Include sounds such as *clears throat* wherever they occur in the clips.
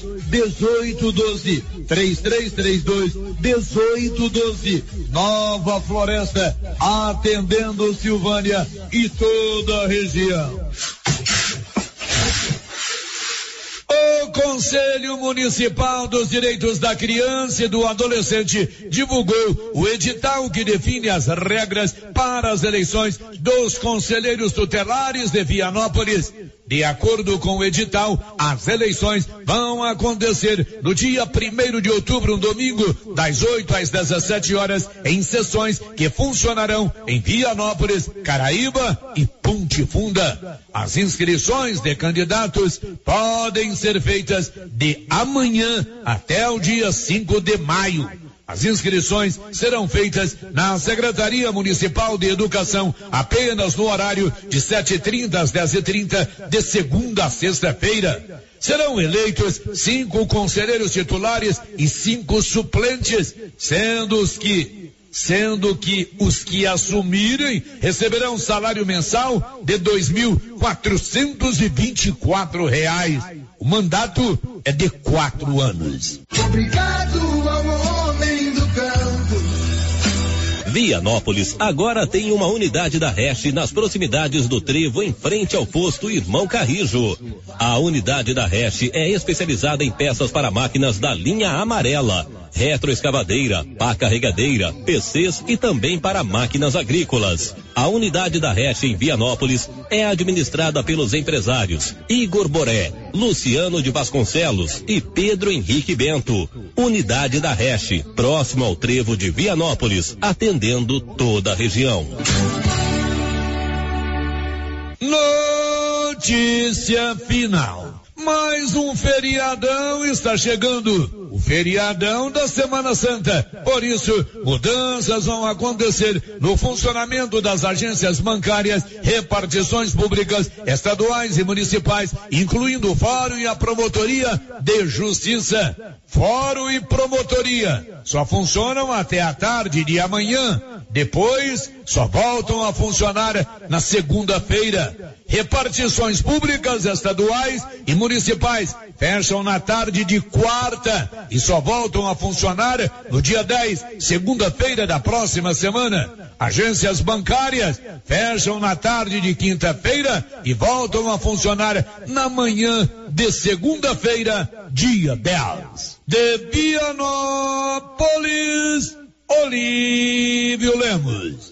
1812 3332 1812 Nova Floresta atendendo Silvânia e toda a região. O Conselho Municipal dos Direitos da Criança e do Adolescente divulgou o edital que define as regras para as eleições dos conselheiros tutelares de Vianópolis. De acordo com o edital, as eleições vão acontecer no dia 1 de outubro, um domingo, das 8 às 17 horas, em sessões que funcionarão em Vianópolis, Caraíba e Ponte Funda. As inscrições de candidatos podem ser feitas de amanhã até o dia 5 de maio. As inscrições serão feitas na Secretaria Municipal de Educação apenas no horário de 7h30 às 10h30 de segunda a sexta-feira. Serão eleitos cinco conselheiros titulares e cinco suplentes, sendo os que sendo que os que assumirem receberão salário mensal de dois mil quatrocentos e vinte e quatro reais. O mandato é de quatro anos. Obrigado campo. Vianópolis agora tem uma unidade da Reste nas proximidades do Trevo, em frente ao posto Irmão Carrijo. A unidade da Reste é especializada em peças para máquinas da linha amarela retroescavadeira, pá carregadeira, PCs e também para máquinas agrícolas. A unidade da REST em Vianópolis é administrada pelos empresários Igor Boré, Luciano de Vasconcelos e Pedro Henrique Bento. Unidade da REST, próximo ao trevo de Vianópolis, atendendo toda a região. Notícia final. Mais um feriadão está chegando. O feriadão da Semana Santa. Por isso, mudanças vão acontecer no funcionamento das agências bancárias, repartições públicas, estaduais e municipais, incluindo o Fórum e a Promotoria de Justiça. Fórum e Promotoria só funcionam até a tarde de amanhã. Depois, só voltam a funcionar na segunda-feira. Repartições públicas, estaduais e municipais fecham na tarde de quarta e só voltam a funcionar no dia 10, segunda-feira da próxima semana. Agências bancárias fecham na tarde de quinta-feira e voltam a funcionar na manhã de segunda-feira, dia 10. De Vianópolis, Olívio Lemos.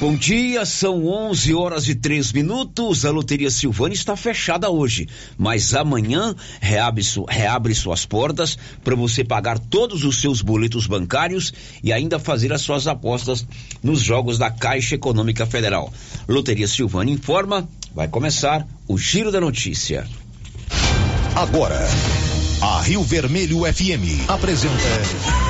Bom dia, são 11 horas e 3 minutos. A Loteria Silvânia está fechada hoje, mas amanhã reabre, reabre suas portas para você pagar todos os seus boletos bancários e ainda fazer as suas apostas nos jogos da Caixa Econômica Federal. Loteria Silvânia informa, vai começar o Giro da Notícia. Agora, a Rio Vermelho FM apresenta.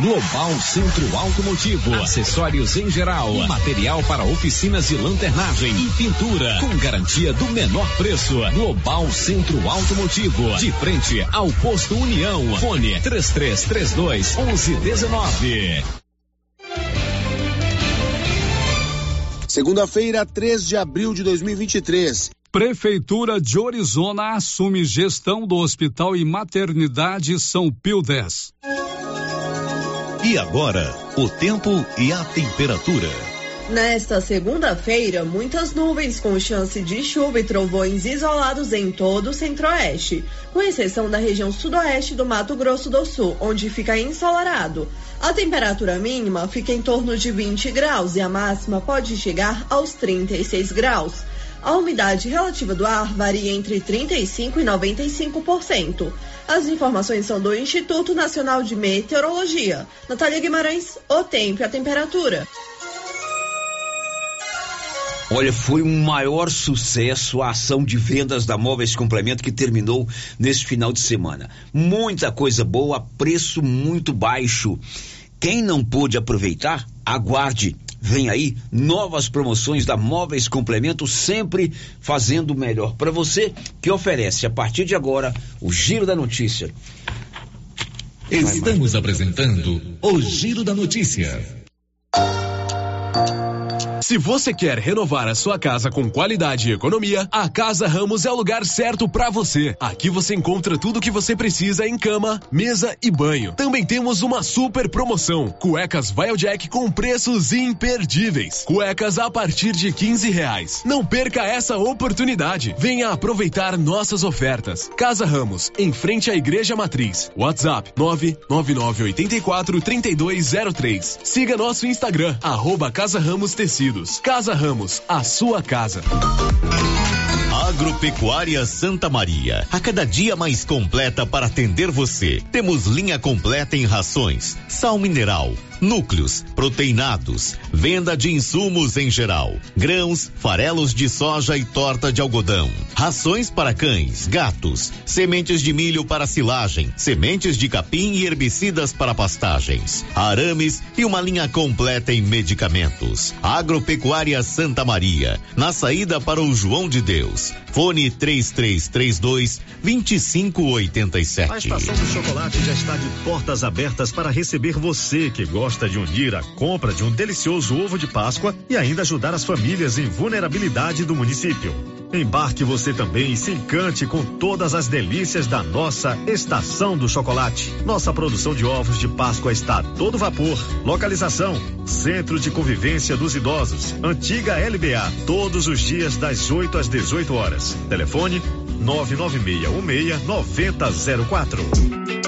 Global Centro Automotivo, acessórios em geral, material para oficinas de lanternagem e pintura, com garantia do menor preço. Global Centro Automotivo, de frente ao posto União. Fone 3332 1119. Segunda-feira, 3 de abril de 2023. Prefeitura de Orizona assume gestão do Hospital e Maternidade São Pio 10. E agora, o tempo e a temperatura. Nesta segunda-feira, muitas nuvens com chance de chuva e trovões isolados em todo o centro-oeste, com exceção da região sudoeste do Mato Grosso do Sul, onde fica ensolarado. A temperatura mínima fica em torno de 20 graus e a máxima pode chegar aos 36 graus. A umidade relativa do ar varia entre 35% e 95%. As informações são do Instituto Nacional de Meteorologia. Natália Guimarães, o tempo e a temperatura. Olha, foi um maior sucesso a ação de vendas da Móveis Complemento que terminou nesse final de semana. Muita coisa boa, preço muito baixo. Quem não pôde aproveitar, aguarde. Vem aí novas promoções da Móveis Complemento, sempre fazendo melhor para você, que oferece a partir de agora o Giro da Notícia. Estamos apresentando o Giro da Notícia. Se você quer renovar a sua casa com qualidade e economia, a Casa Ramos é o lugar certo para você. Aqui você encontra tudo o que você precisa em cama, mesa e banho. Também temos uma super promoção: cuecas Jack com preços imperdíveis. Cuecas a partir de 15 reais. Não perca essa oportunidade. Venha aproveitar nossas ofertas. Casa Ramos, em frente à Igreja Matriz. WhatsApp 99984 3203. Siga nosso Instagram, arroba Casa Ramos Tecidos. Casa Ramos, a sua casa. Agropecuária Santa Maria, a cada dia mais completa para atender você. Temos linha completa em rações, sal mineral, núcleos, proteinados, venda de insumos em geral, grãos, farelos de soja e torta de algodão, rações para cães, gatos, sementes de milho para silagem, sementes de capim e herbicidas para pastagens, arames e uma linha completa em medicamentos. Agropecuária Santa Maria, na saída para o João de Deus. Fone 3332 2587. A estação do chocolate já está de portas abertas para receber você que gosta de unir a compra de um delicioso ovo de Páscoa e ainda ajudar as famílias em vulnerabilidade do município. Embarque você também e se encante com todas as delícias da nossa Estação do Chocolate. Nossa produção de ovos de Páscoa está a todo vapor. Localização: Centro de Convivência dos Idosos, antiga LBA, todos os dias das 8 às 18 horas. Telefone 99616 9004.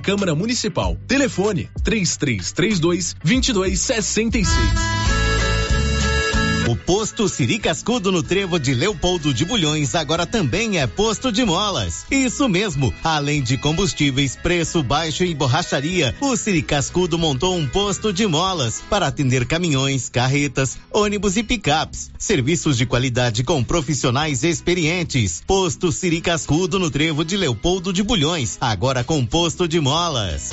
Câmara Municipal. Telefone 3332 2266. O posto Siri Cascudo no Trevo de Leopoldo de Bulhões agora também é posto de molas. Isso mesmo, além de combustíveis, preço baixo e borracharia, o Siri Cascudo montou um posto de molas para atender caminhões, carretas, ônibus e picapes. Serviços de qualidade com profissionais experientes. Posto Siri Cascudo no Trevo de Leopoldo de Bulhões, agora com posto de molas.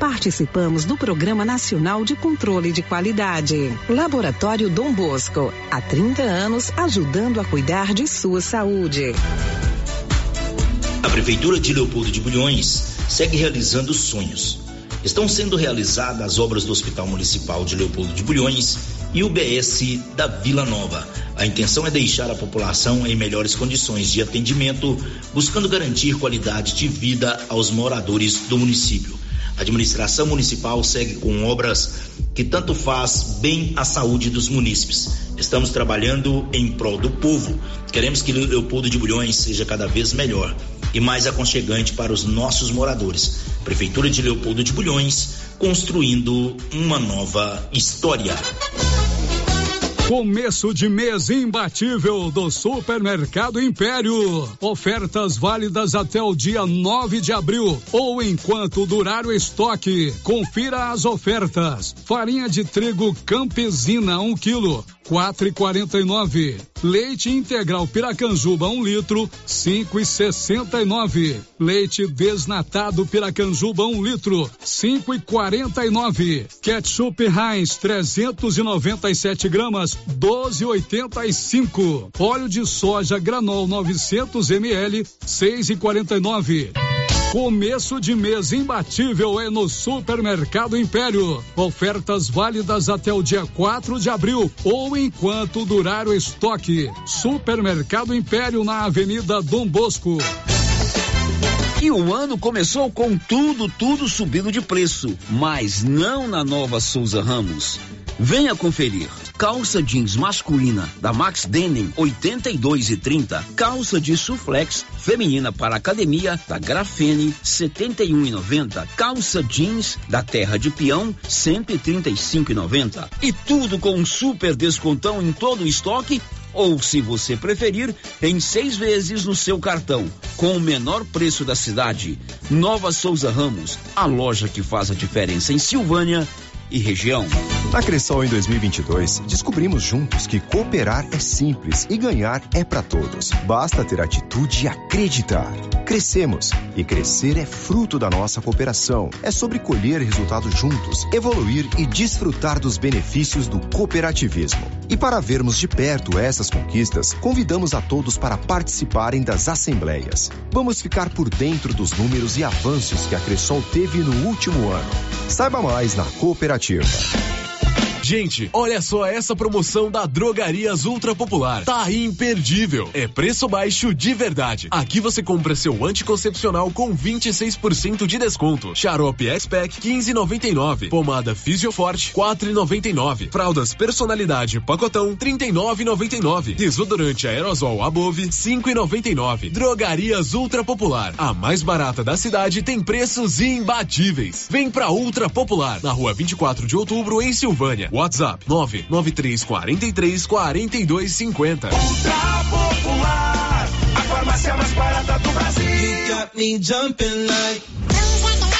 Participamos do Programa Nacional de Controle de Qualidade. Laboratório Dom Bosco. Há 30 anos ajudando a cuidar de sua saúde. A Prefeitura de Leopoldo de Bulhões segue realizando sonhos. Estão sendo realizadas as obras do Hospital Municipal de Leopoldo de Bulhões e o BS da Vila Nova. A intenção é deixar a população em melhores condições de atendimento, buscando garantir qualidade de vida aos moradores do município. A administração municipal segue com obras que tanto faz bem à saúde dos munícipes. Estamos trabalhando em prol do povo. Queremos que Leopoldo de Bulhões seja cada vez melhor e mais aconchegante para os nossos moradores. Prefeitura de Leopoldo de Bulhões, construindo uma nova história. Começo de mês imbatível do Supermercado Império. Ofertas válidas até o dia 9 de abril ou enquanto durar o estoque. Confira as ofertas. Farinha de trigo campesina 1 um quilo, 4,49. Leite integral Piracanjuba um litro, cinco e sessenta e nove. Leite desnatado Piracanjuba um litro, cinco e quarenta e nove. Ketchup Heinz 397 gramas, doze oitenta e cinco. Óleo de soja Granol 900 ml, seis e quarenta e nove. Começo de mês imbatível é no Supermercado Império. Ofertas válidas até o dia 4 de abril ou enquanto durar o estoque. Supermercado Império na Avenida Dom Bosco. E o ano começou com tudo, tudo subindo de preço, mas não na nova Souza Ramos. Venha conferir. Calça jeans masculina da Max Denim 82 e 30. Calça de suflex feminina para academia da Grafene 71 e 90. Calça jeans da Terra de Peão 135 e 90. E tudo com um super descontão em todo o estoque ou, se você preferir, em seis vezes no seu cartão, com o menor preço da cidade. Nova Souza Ramos, a loja que faz a diferença em Silvânia e região. Na Cressol em 2022, descobrimos juntos que cooperar é simples e ganhar é para todos. Basta ter atitude e acreditar. Crescemos e crescer é fruto da nossa cooperação. É sobre colher resultados juntos, evoluir e desfrutar dos benefícios do cooperativismo. E para vermos de perto essas conquistas, convidamos a todos para participarem das assembleias. Vamos ficar por dentro dos números e avanços que a Cressol teve no último ano. Saiba mais na cooperativa. you. Gente, olha só essa promoção da Drogarias Ultra Popular. Tá imperdível. É preço baixo de verdade. Aqui você compra seu anticoncepcional com 26% de desconto. Xarope X-Pack 15,99. Pomada Fisioforte 4,99. Fraldas Personalidade Pacotão 39,99. Desodorante Aerosol Above 5,99. Drogarias Ultra Popular. A mais barata da cidade tem preços imbatíveis. Vem pra Ultra Popular, na rua 24 de outubro, em Silvânia. WhatsApp 99343 4250. Ultra Popular, a farmácia mais barata do Brasil. You got me jumping like.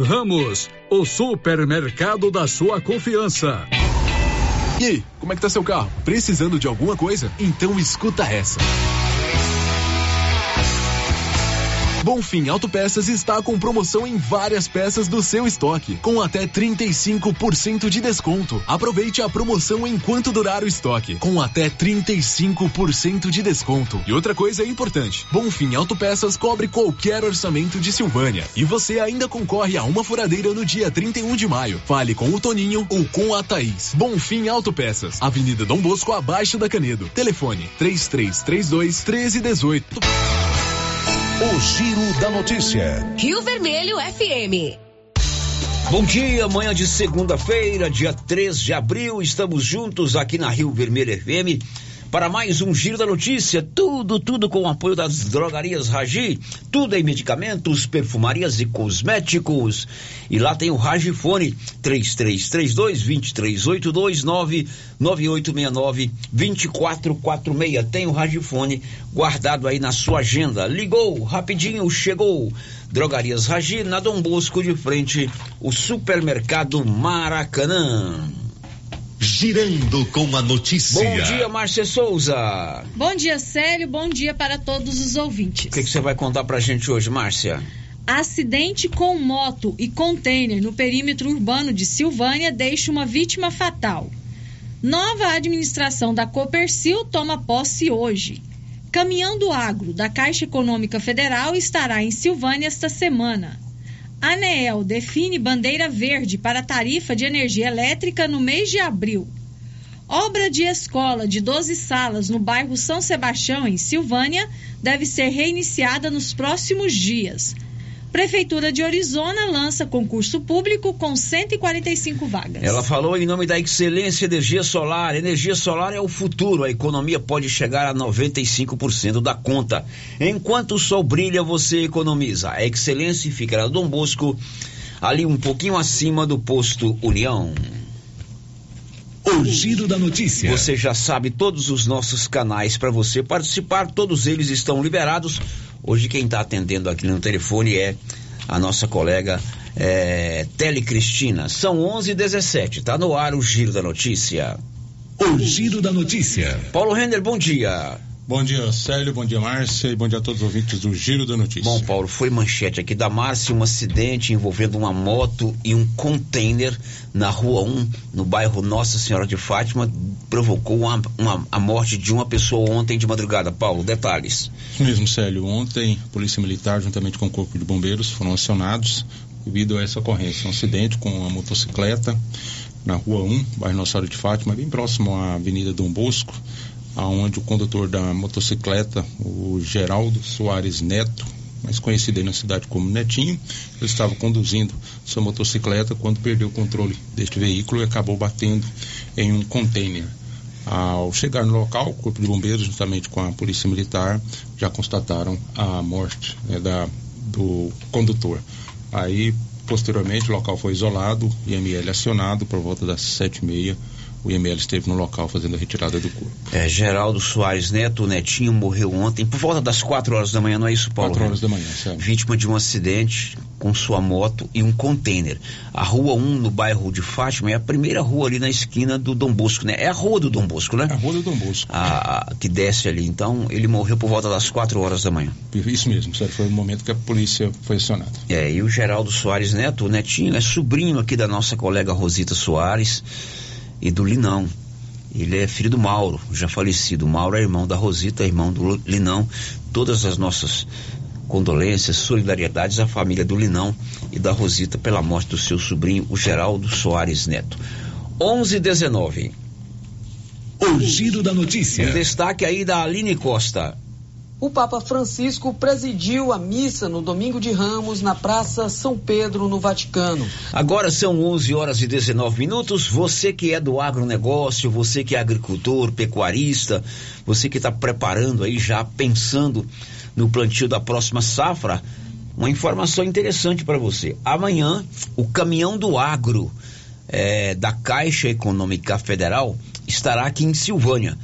Ramos, o supermercado da sua confiança. E aí, como é que tá seu carro? Precisando de alguma coisa? Então escuta essa. Bonfim Autopeças está com promoção em várias peças do seu estoque, com até 35% de desconto. Aproveite a promoção enquanto durar o estoque, com até 35% de desconto. E outra coisa importante: Bonfim Autopeças cobre qualquer orçamento de Silvânia. E você ainda concorre a uma furadeira no dia 31 de maio. Fale com o Toninho ou com a Thaís. Bonfim Autopeças, Avenida Dom Bosco, abaixo da Canedo. Telefone 3332 1318. O Giro da Notícia. Rio Vermelho FM. Bom dia, manhã de segunda-feira, dia 3 de abril, estamos juntos aqui na Rio Vermelho FM para mais um Giro da Notícia. Tudo, tudo com o apoio das drogarias Ragi. Tudo em medicamentos, perfumarias e cosméticos. E lá tem o Ragifone 3332 2382 99869 2446. Tem o Ragifone guardado aí na sua agenda. Ligou, rapidinho, chegou. Drogarias Ragi, na Dom Bosco de frente, o supermercado Maracanã. Girando com a notícia. Bom dia, Márcia Souza. Bom dia, Célio. Bom dia para todos os ouvintes. O que, que você vai contar pra gente hoje, Márcia? Acidente com moto e container no perímetro urbano de Silvânia deixa uma vítima fatal. Nova administração da Copercil toma posse hoje. Caminhão do Agro da Caixa Econômica Federal estará em Silvânia esta semana. ANEEL define bandeira verde para tarifa de energia elétrica no mês de abril. Obra de escola de 12 salas no bairro São Sebastião, em Silvânia, deve ser reiniciada nos próximos dias. Prefeitura de Orizona lança concurso público com 145 vagas. Ela falou em nome da Excelência Energia Solar. Energia solar é o futuro. A economia pode chegar a 95% da conta. Enquanto o sol brilha, você economiza. A Excelência fica na Dom Bosco, ali um pouquinho acima do posto União. O giro da notícia. Você já sabe todos os nossos canais para você participar, todos eles estão liberados. Hoje quem está atendendo aqui no telefone é a nossa colega é, Tele Cristina. São 11:17. Tá no ar o giro da notícia. O giro da notícia. Paulo Render, bom dia. Bom dia, Célio. Bom dia, Márcia. E bom dia a todos os ouvintes do Giro da Notícia. Bom, Paulo, foi manchete aqui da Márcia um acidente envolvendo uma moto e um container na Rua 1, no bairro Nossa Senhora de Fátima. Provocou uma, uma, a morte de uma pessoa ontem de madrugada. Paulo, detalhes. Isso mesmo, Célio. Ontem, a Polícia Militar, juntamente com o Corpo de Bombeiros, foram acionados devido a essa ocorrência. Um acidente com uma motocicleta na Rua 1, bairro Nossa Senhora de Fátima, bem próximo à Avenida Dom Bosco aonde o condutor da motocicleta, o Geraldo Soares Neto, mais conhecido aí na cidade como Netinho, ele estava conduzindo sua motocicleta quando perdeu o controle deste veículo e acabou batendo em um container. Ao chegar no local, o Corpo de Bombeiros, juntamente com a Polícia Militar, já constataram a morte né, da, do condutor. Aí, posteriormente, o local foi isolado, IML acionado por volta das sete e meia o IML esteve no local fazendo a retirada do corpo. É, Geraldo Soares Neto, o Netinho, morreu ontem por volta das 4 horas da manhã, não é isso, Paulo? 4 horas da manhã, certo. Vítima de um acidente com sua moto e um container. A rua 1 no bairro de Fátima é a primeira rua ali na esquina do Dom Bosco, né? É a rua do Dom Bosco, né? É a rua do Dom Bosco. A, a, que desce ali. Então, ele morreu por volta das 4 horas da manhã. Isso mesmo, certo? Foi o momento que a polícia foi acionada. É, e o Geraldo Soares Neto, o Netinho, é sobrinho aqui da nossa colega Rosita Soares e do Linão. Ele é filho do Mauro, já falecido. O Mauro é irmão da Rosita, irmão do Linão. Todas as nossas condolências, solidariedades à família do Linão e da Rosita pela morte do seu sobrinho, o Geraldo Soares Neto. 11 19 O giro da notícia. Um destaque aí da Aline Costa. O Papa Francisco presidiu a missa no domingo de Ramos na Praça São Pedro, no Vaticano. Agora são 11 horas e 19 minutos. Você que é do agronegócio, você que é agricultor, pecuarista, você que está preparando aí já pensando no plantio da próxima safra, uma informação interessante para você. Amanhã, o caminhão do agro é, da Caixa Econômica Federal estará aqui em Silvânia.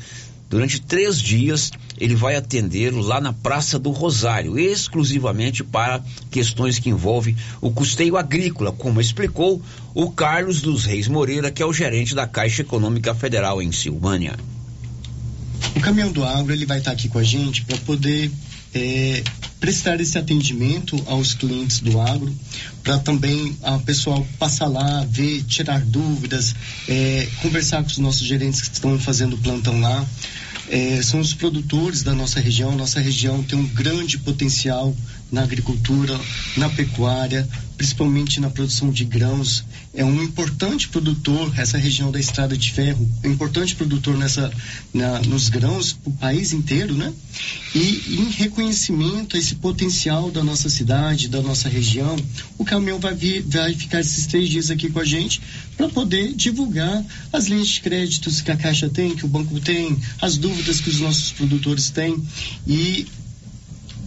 Durante três dias, ele vai atender lá na Praça do Rosário, exclusivamente para questões que envolvem o custeio agrícola, como explicou o Carlos dos Reis Moreira, que é o gerente da Caixa Econômica Federal em Silvânia. O caminhão do agro ele vai estar aqui com a gente para poder é, prestar esse atendimento aos clientes do agro, para também o pessoal passar lá, ver, tirar dúvidas, é, conversar com os nossos gerentes que estão fazendo plantão lá. É, são os produtores da nossa região. Nossa região tem um grande potencial na agricultura, na pecuária, principalmente na produção de grãos. É um importante produtor, essa região da Estrada de Ferro, um importante produtor nessa, na, nos grãos, o país inteiro, né? E em reconhecimento a esse potencial da nossa cidade, da nossa região, o caminhão vai, vir, vai ficar esses três dias aqui com a gente para poder divulgar as linhas de créditos que a Caixa tem, que o banco tem, as dúvidas que os nossos produtores têm. E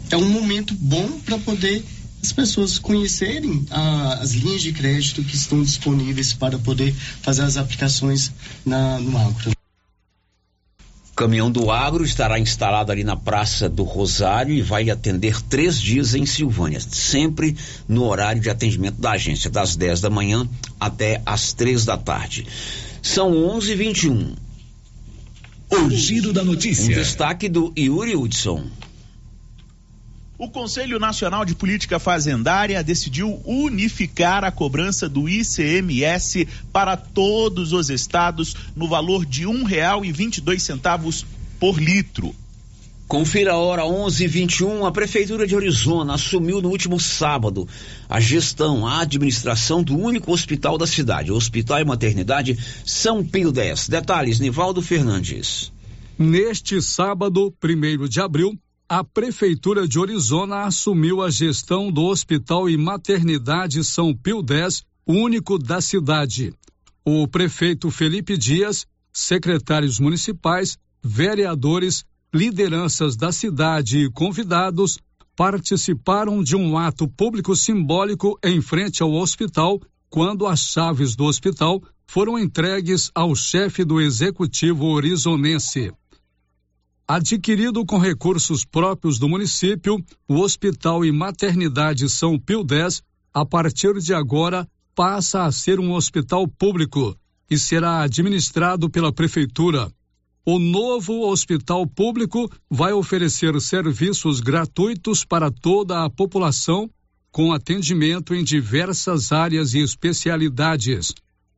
é um momento bom para poder as pessoas conhecerem a, as linhas de crédito que estão disponíveis para poder fazer as aplicações na, no agro. O caminhão do agro estará instalado ali na Praça do Rosário e vai atender três dias em Silvânia, sempre no horário de atendimento da agência, das 10 da manhã até as três da tarde. São 11 h 21 O giro da notícia. Um destaque do Yuri Hudson. O Conselho Nacional de Política Fazendária decidiu unificar a cobrança do ICMS para todos os estados no valor de um real e vinte e dois centavos por litro. Confira a hora 11:21. A prefeitura de Arizona assumiu no último sábado a gestão, a administração do único hospital da cidade, o Hospital e Maternidade São Pio X. Detalhes, Nivaldo Fernandes. Neste sábado, 1 de abril, a Prefeitura de Orizona assumiu a gestão do Hospital e Maternidade São Pio X, único da cidade. O prefeito Felipe Dias, secretários municipais, vereadores, lideranças da cidade e convidados participaram de um ato público simbólico em frente ao hospital quando as chaves do hospital foram entregues ao chefe do executivo orizonense. Adquirido com recursos próprios do município, o Hospital e Maternidade São Pio X, a partir de agora, passa a ser um hospital público e será administrado pela Prefeitura. O novo hospital público vai oferecer serviços gratuitos para toda a população, com atendimento em diversas áreas e especialidades.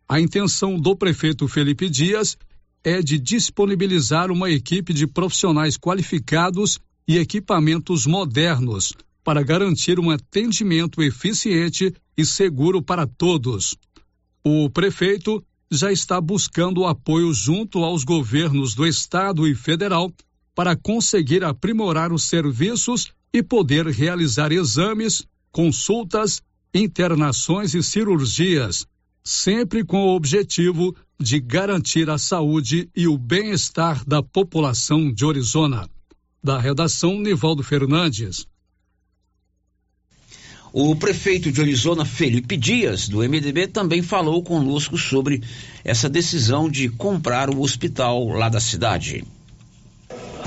A intenção do prefeito Felipe Dias é de disponibilizar uma equipe de profissionais qualificados e equipamentos modernos para garantir um atendimento eficiente e seguro para todos. O prefeito já está buscando apoio junto aos governos do estado e federal para conseguir aprimorar os serviços e poder realizar exames, consultas, internações e cirurgias, sempre com o objetivo de garantir a saúde e o bem-estar da população de Orizona. Da redação, Nivaldo Fernandes. O prefeito de Orizona, Felipe Dias, do MDB, também falou conosco sobre essa decisão de comprar o hospital lá da cidade.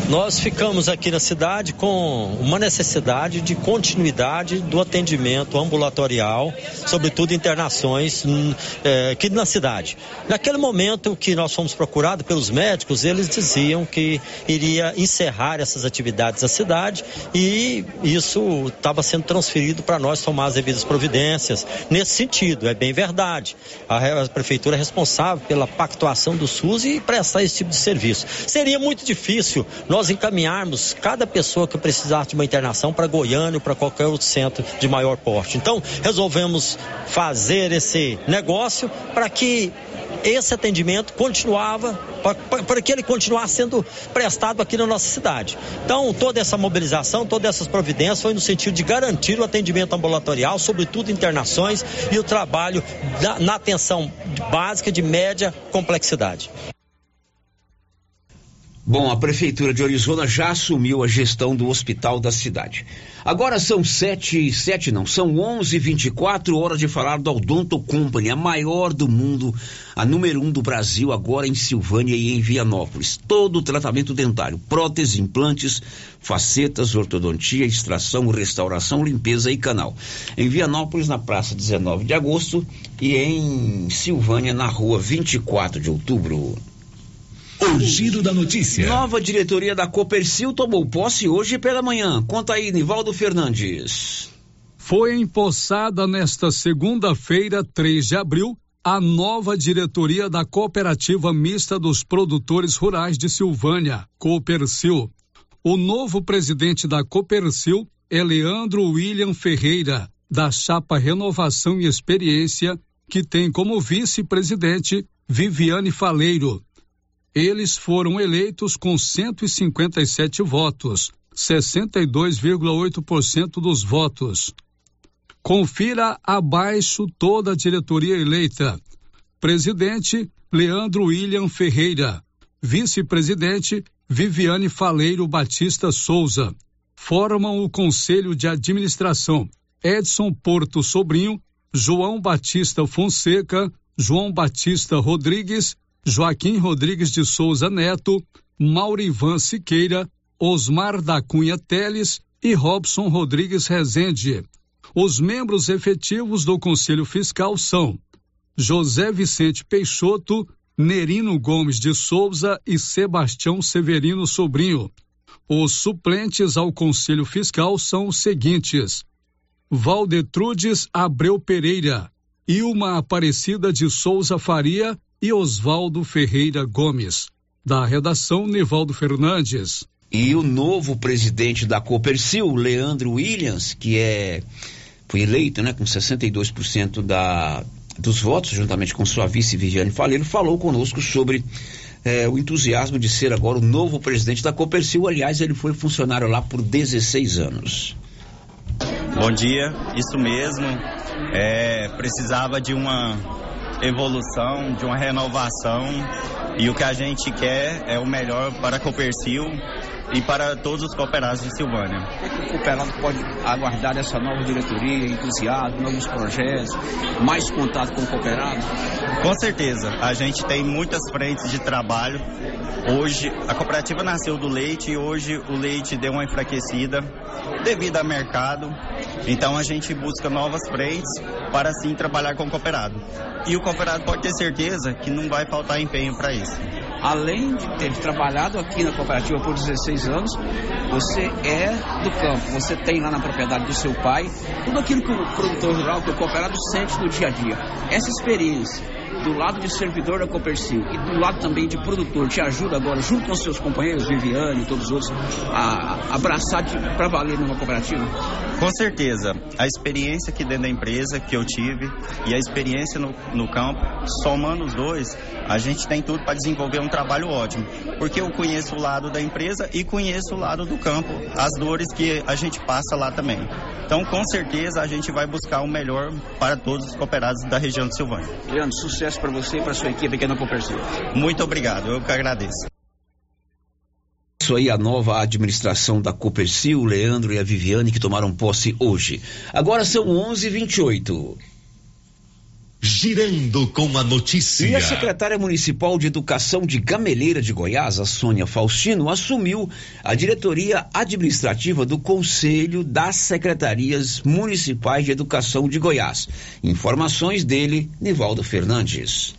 Nós ficamos aqui na cidade com uma necessidade de continuidade do atendimento ambulatorial, sobretudo internações é, aqui na cidade. Naquele momento que nós fomos procurados pelos médicos, eles diziam que iria encerrar essas atividades na cidade e isso estava sendo transferido para nós tomar as devidas providências. Nesse sentido, é bem verdade. A, a prefeitura é responsável pela pactuação do SUS e prestar esse tipo de serviço. Seria muito difícil nós encaminharmos cada pessoa que precisasse de uma internação para Goiânia ou para qualquer outro centro de maior porte. Então, resolvemos fazer esse negócio para que esse atendimento continuava, para que ele continuasse sendo prestado aqui na nossa cidade. Então, toda essa mobilização, todas essas providências foi no sentido de garantir o atendimento ambulatorial, sobretudo internações e o trabalho na atenção básica de média complexidade. Bom, a Prefeitura de Orizona já assumiu a gestão do hospital da cidade. Agora são sete, sete não, são onze vinte e quatro horas de falar do Odonto Company, a maior do mundo, a número um do Brasil, agora em Silvânia e em Vianópolis. Todo o tratamento dentário, prótese, implantes, facetas, ortodontia, extração, restauração, limpeza e canal. Em Vianópolis, na praça 19 de agosto e em Silvânia, na rua 24 de outubro. O giro da notícia. Nova diretoria da Copercil tomou posse hoje pela manhã. Conta aí, Nivaldo Fernandes. Foi empossada nesta segunda-feira, 3 de abril, a nova diretoria da Cooperativa Mista dos Produtores Rurais de Silvânia, Copercil. O novo presidente da Copercil é Leandro William Ferreira, da chapa Renovação e Experiência, que tem como vice-presidente Viviane Faleiro. Eles foram eleitos com 157 votos, 62,8% dos votos. Confira abaixo toda a diretoria eleita. Presidente Leandro William Ferreira. Vice-presidente Viviane Faleiro Batista Souza. Formam o Conselho de Administração Edson Porto Sobrinho, João Batista Fonseca, João Batista Rodrigues, Joaquim Rodrigues de Souza Neto, Maurivan Siqueira, Osmar da Cunha Teles e Robson Rodrigues Rezende. Os membros efetivos do Conselho Fiscal são José Vicente Peixoto, Nerino Gomes de Souza e Sebastião Severino Sobrinho. Os suplentes ao Conselho Fiscal são os seguintes: Valdetrudes Abreu Pereira, Ilma Aparecida de Souza Faria e Oswaldo Ferreira Gomes. Da redação, Nivaldo Fernandes. E o novo presidente da Copercil, Leandro Williams, que é foi eleito né, com 62% da, dos votos, juntamente com sua vice Viviane Faleiro, falou conosco sobre eh, o entusiasmo de ser agora o novo presidente da Copercil. Aliás, ele foi funcionário lá por 16 anos. Bom dia, isso mesmo. É, precisava de uma evolução, de uma renovação. E o que a gente quer é o melhor para Copercil e para todos os cooperados de Silvânia. O que, que o cooperado pode aguardar dessa nova diretoria, entusiasmo, novos projetos, mais contato com o cooperado? Com certeza, a gente tem muitas frentes de trabalho. Hoje, a cooperativa nasceu do leite e hoje o leite deu uma enfraquecida devido ao mercado. Então a gente busca novas frentes para assim trabalhar com o cooperado. E o cooperado pode ter certeza que não vai faltar empenho para isso além de ter trabalhado aqui na cooperativa por 16 anos, você é do campo, você tem lá na propriedade do seu pai tudo aquilo que o produtor rural, que o cooperado sente no dia a dia. Essa experiência do lado de servidor da Copercil e do lado também de produtor te ajuda agora, junto com seus companheiros, Viviane e todos os outros, a abraçar para valer numa cooperativa? Com certeza. A experiência aqui dentro da empresa que eu tive e a experiência no, no campo, somando os dois, a gente tem tudo para desenvolver um trabalho ótimo. Porque eu conheço o lado da empresa e conheço o lado do campo, as dores que a gente passa lá também. Então, com certeza, a gente vai buscar o melhor para todos os cooperados da região de Silvânia. Leandro, sucesso para você e para sua equipe aqui na Copercil. Muito obrigado, eu que agradeço. Isso aí, a nova administração da Copercil, Leandro e a Viviane, que tomaram posse hoje. Agora são 11 h 28 Girando com a notícia. E a secretária municipal de Educação de Gameleira de Goiás, a Sônia Faustino, assumiu a diretoria administrativa do Conselho das Secretarias Municipais de Educação de Goiás. Informações dele, Nivaldo Fernandes.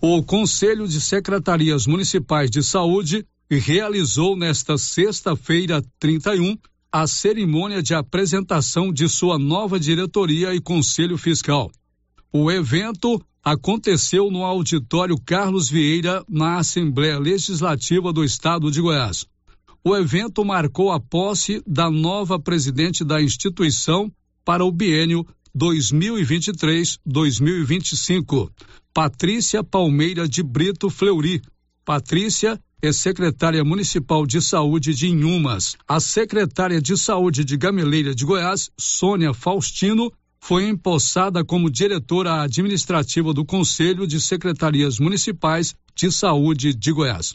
O Conselho de Secretarias Municipais de Saúde realizou nesta sexta-feira, 31, a cerimônia de apresentação de sua nova diretoria e conselho fiscal. O evento aconteceu no auditório Carlos Vieira, na Assembleia Legislativa do Estado de Goiás. O evento marcou a posse da nova presidente da instituição para o biênio 2023-2025, Patrícia Palmeira de Brito Fleury. Patrícia é secretária municipal de saúde de Inhumas. A secretária de saúde de Gameleira de Goiás, Sônia Faustino, foi empossada como diretora administrativa do Conselho de Secretarias Municipais de Saúde de Goiás.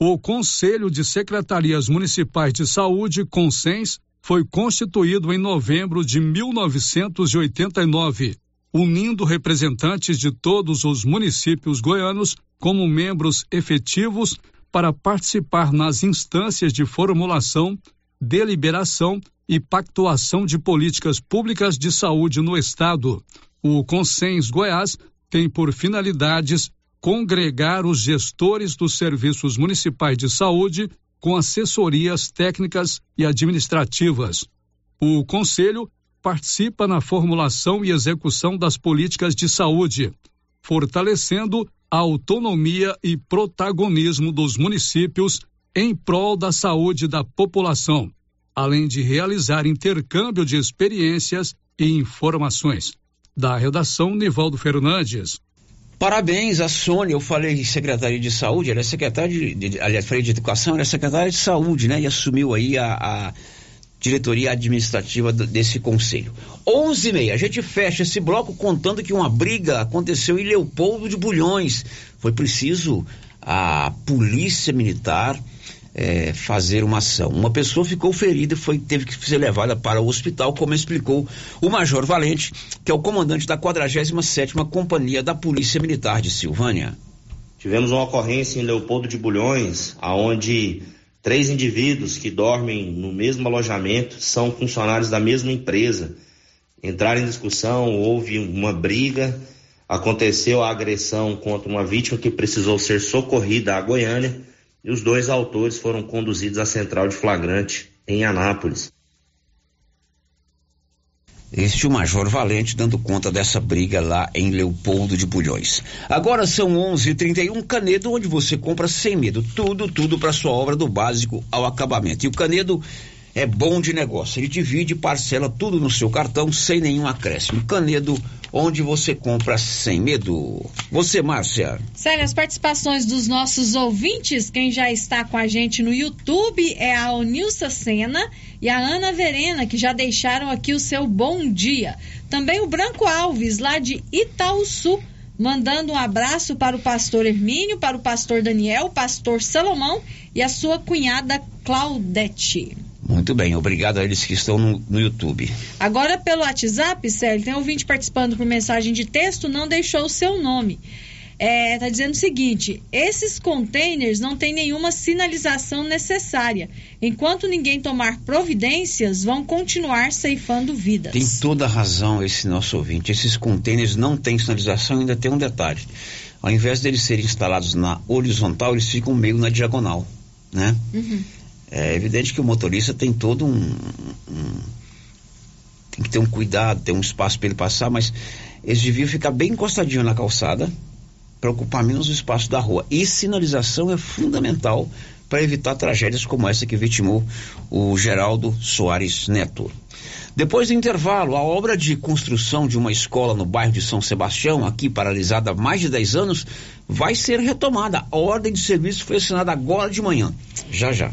O Conselho de Secretarias Municipais de Saúde, CONSENS, foi constituído em novembro de 1989, unindo representantes de todos os municípios goianos como membros efetivos para participar nas instâncias de formulação, deliberação e pactuação de políticas públicas de saúde no Estado. O Consens Goiás tem por finalidades congregar os gestores dos serviços municipais de saúde com assessorias técnicas e administrativas. O Conselho participa na formulação e execução das políticas de saúde, fortalecendo a autonomia e protagonismo dos municípios em prol da saúde da população. além de realizar intercâmbio de experiências e informações. Da redação, Nivaldo Fernandes. Parabéns a Sônia, eu falei secretária de saúde, ela é secretária de, de aliás, falei de educação, ela é secretária de saúde, né? E assumiu aí a, a diretoria administrativa desse conselho. 11 e meia, a gente fecha esse bloco contando que uma briga aconteceu em Leopoldo de Bulhões. Foi preciso a polícia militar é, fazer uma ação. Uma pessoa ficou ferida e foi, teve que ser levada para o hospital, como explicou o Major Valente, que é o comandante da 47ª Companhia da Polícia Militar de Silvânia. Tivemos uma ocorrência em Leopoldo de Bulhões, aonde três indivíduos que dormem no mesmo alojamento são funcionários da mesma empresa. Entraram em discussão, houve uma briga, aconteceu a agressão contra uma vítima que precisou ser socorrida à Goiânia e os dois autores foram conduzidos à central de flagrante em Anápolis. Este o Major Valente dando conta dessa briga lá em Leopoldo de Bulhões. Agora são 11:31 Canedo, onde você compra sem medo tudo, tudo para sua obra do básico ao acabamento. E o Canedo é bom de negócio. Ele divide parcela tudo no seu cartão sem nenhum acréscimo. Canedo, onde você compra sem medo. Você, Márcia. Sério, as participações dos nossos ouvintes, quem já está com a gente no YouTube é a Onilsa Sena e a Ana Verena, que já deixaram aqui o seu bom dia. Também o Branco Alves, lá de Itaúsu mandando um abraço para o pastor Hermínio, para o pastor Daniel, pastor Salomão e a sua cunhada Claudete. Muito bem, obrigado a eles que estão no, no YouTube. Agora pelo WhatsApp, Célio, tem ouvinte participando por mensagem de texto, não deixou o seu nome. É, tá dizendo o seguinte: esses containers não têm nenhuma sinalização necessária. Enquanto ninguém tomar providências, vão continuar ceifando vidas. Tem toda a razão esse nosso ouvinte. Esses containers não têm sinalização, ainda tem um detalhe. Ao invés deles serem instalados na horizontal, eles ficam meio na diagonal, né? Uhum. É evidente que o motorista tem todo um, um tem que ter um cuidado, ter um espaço para ele passar, mas eles deviam ficar bem encostadinho na calçada para ocupar menos o espaço da rua. E sinalização é fundamental para evitar tragédias como essa que vitimou o Geraldo Soares Neto. Depois do intervalo, a obra de construção de uma escola no bairro de São Sebastião, aqui paralisada há mais de 10 anos, vai ser retomada. A ordem de serviço foi assinada agora de manhã. Já já.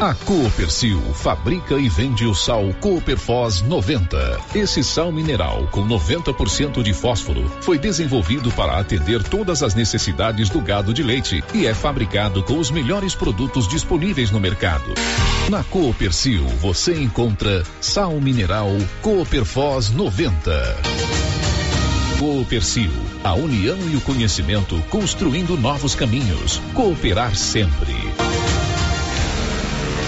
A Coopercil fabrica e vende o sal Cooperfos 90. Esse sal mineral com 90% de fósforo foi desenvolvido para atender todas as necessidades do gado de leite e é fabricado com os melhores produtos disponíveis no mercado. Na Coopercil você encontra sal mineral Cooperfos 90. Coopercil, a união e o conhecimento construindo novos caminhos. Cooperar sempre.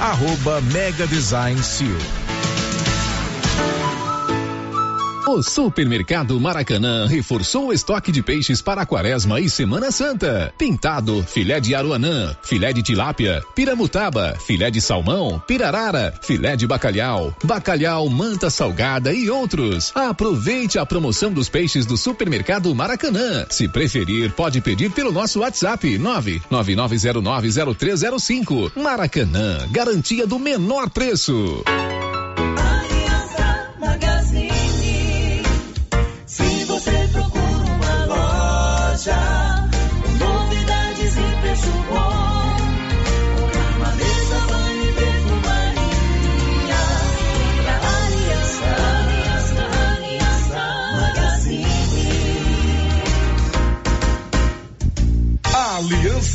arroba Mega Design Seal. O Supermercado Maracanã reforçou o estoque de peixes para a quaresma e Semana Santa. Pintado, filé de aruanã, filé de tilápia, piramutaba, filé de salmão, pirarara, filé de bacalhau, bacalhau, manta salgada e outros. Aproveite a promoção dos peixes do Supermercado Maracanã. Se preferir, pode pedir pelo nosso WhatsApp 999090305. Maracanã, garantia do menor preço.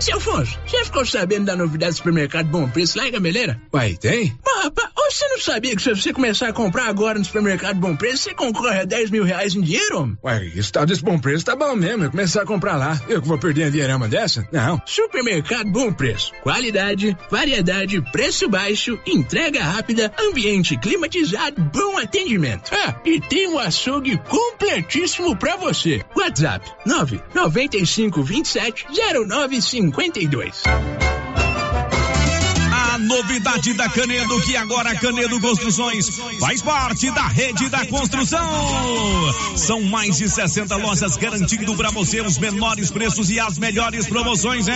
Seu Afonso, já ficou sabendo da novidade do supermercado Bom Preço lá em Gameleira? Uai, tem? Mas, rapaz, você não sabia que se você começar a comprar agora no supermercado Bom Preço, você concorre a 10 mil reais em dinheiro, homem? Uai, esse estado desse Bom Preço tá bom mesmo, eu começar a comprar lá. Eu que vou perder a dinheirama dessa? Não. Supermercado Bom Preço. Qualidade, variedade, preço baixo, entrega rápida, ambiente climatizado, bom atendimento. É, e tem um açougue completíssimo pra você. WhatsApp 9 95 27 09 50 52 novidade da Canedo, que agora Canedo Construções faz parte da rede da construção. São mais de 60 lojas garantindo para você os menores preços e as melhores promoções, hein?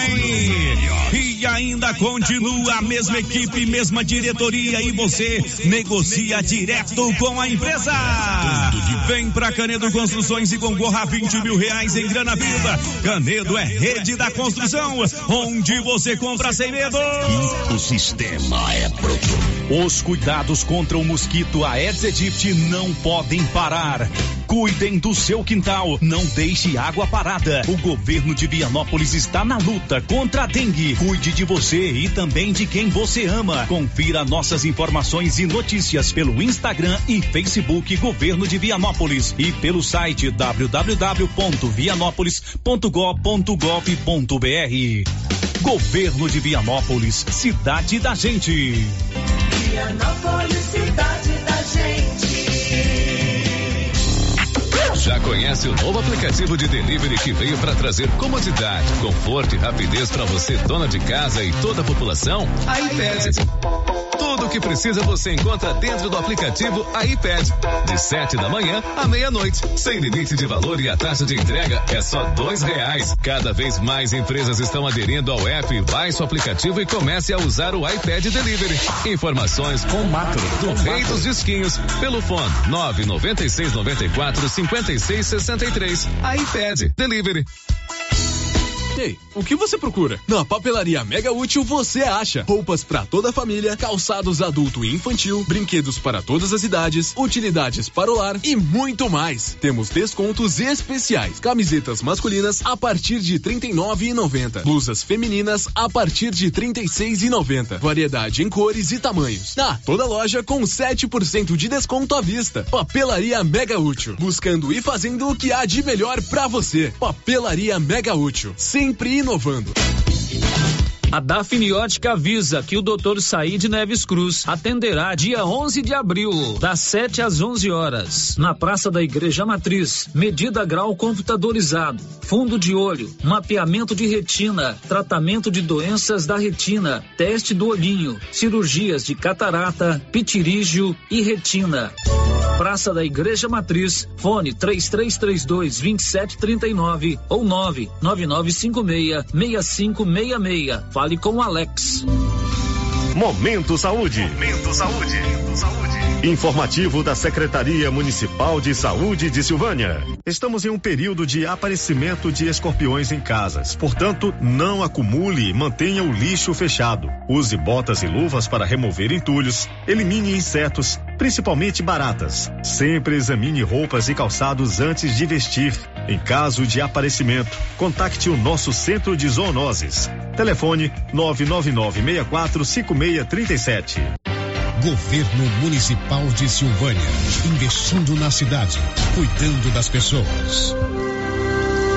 E ainda continua a mesma equipe, mesma diretoria e você negocia direto com a empresa. Vem pra Canedo Construções e concorra a 20 mil reais em grana viva. Canedo é rede da construção, onde você compra sem medo. O sistema é pronto. Os cuidados contra o mosquito Aedes aegypti não podem parar. Cuidem do seu quintal, não deixe água parada. O governo de Vianópolis está na luta contra a dengue. Cuide de você e também de quem você ama. Confira nossas informações e notícias pelo Instagram e Facebook Governo de Vianópolis e pelo site www.vianópolis.gov.br. Governo de Vianópolis, cidade da gente. Vianópolis, cidade da gente. Já conhece o novo aplicativo de delivery que veio para trazer comodidade, conforto e rapidez para você, dona de casa e toda a população? A iPad. Que precisa você encontra dentro do aplicativo iPad. De 7 da manhã à meia-noite. Sem limite de valor e a taxa de entrega é só dois reais. Cada vez mais empresas estão aderindo ao app. Baixe o aplicativo e comece a usar o iPad Delivery. Informações com macro do Rei dos Disquinhos pelo fone 996 94 56 63. iPad Delivery. Ei, o que você procura? Na papelaria Mega Útil você acha roupas para toda a família, calçados adulto e infantil, brinquedos para todas as idades, utilidades para o lar e muito mais. Temos descontos especiais. Camisetas masculinas a partir de R$ 39,90. Blusas femininas a partir de R$ 36,90. Variedade em cores e tamanhos. Ah, toda loja com 7% de desconto à vista. Papelaria Mega Útil. Buscando e fazendo o que há de melhor para você. Papelaria Mega Útil. Sempre inovando. A Dafniótica avisa que o Dr. Said Neves Cruz atenderá dia 11 de abril, das 7 às 11 horas, na Praça da Igreja Matriz. Medida grau computadorizado, fundo de olho, mapeamento de retina, tratamento de doenças da retina, teste do olhinho, cirurgias de catarata, pitirígio e retina. Praça da Igreja Matriz, fone 3332 2739 ou 99956 6566. Fale com o Alex. Momento Saúde. Momento Saúde. Informativo da Secretaria Municipal de Saúde de Silvânia. Estamos em um período de aparecimento de escorpiões em casas. Portanto, não acumule e mantenha o lixo fechado. Use botas e luvas para remover entulhos. Elimine insetos, principalmente baratas. Sempre examine roupas e calçados antes de vestir. Em caso de aparecimento, contacte o nosso centro de zoonoses. Telefone 999 5637. Governo Municipal de Silvânia. Investindo na cidade, cuidando das pessoas.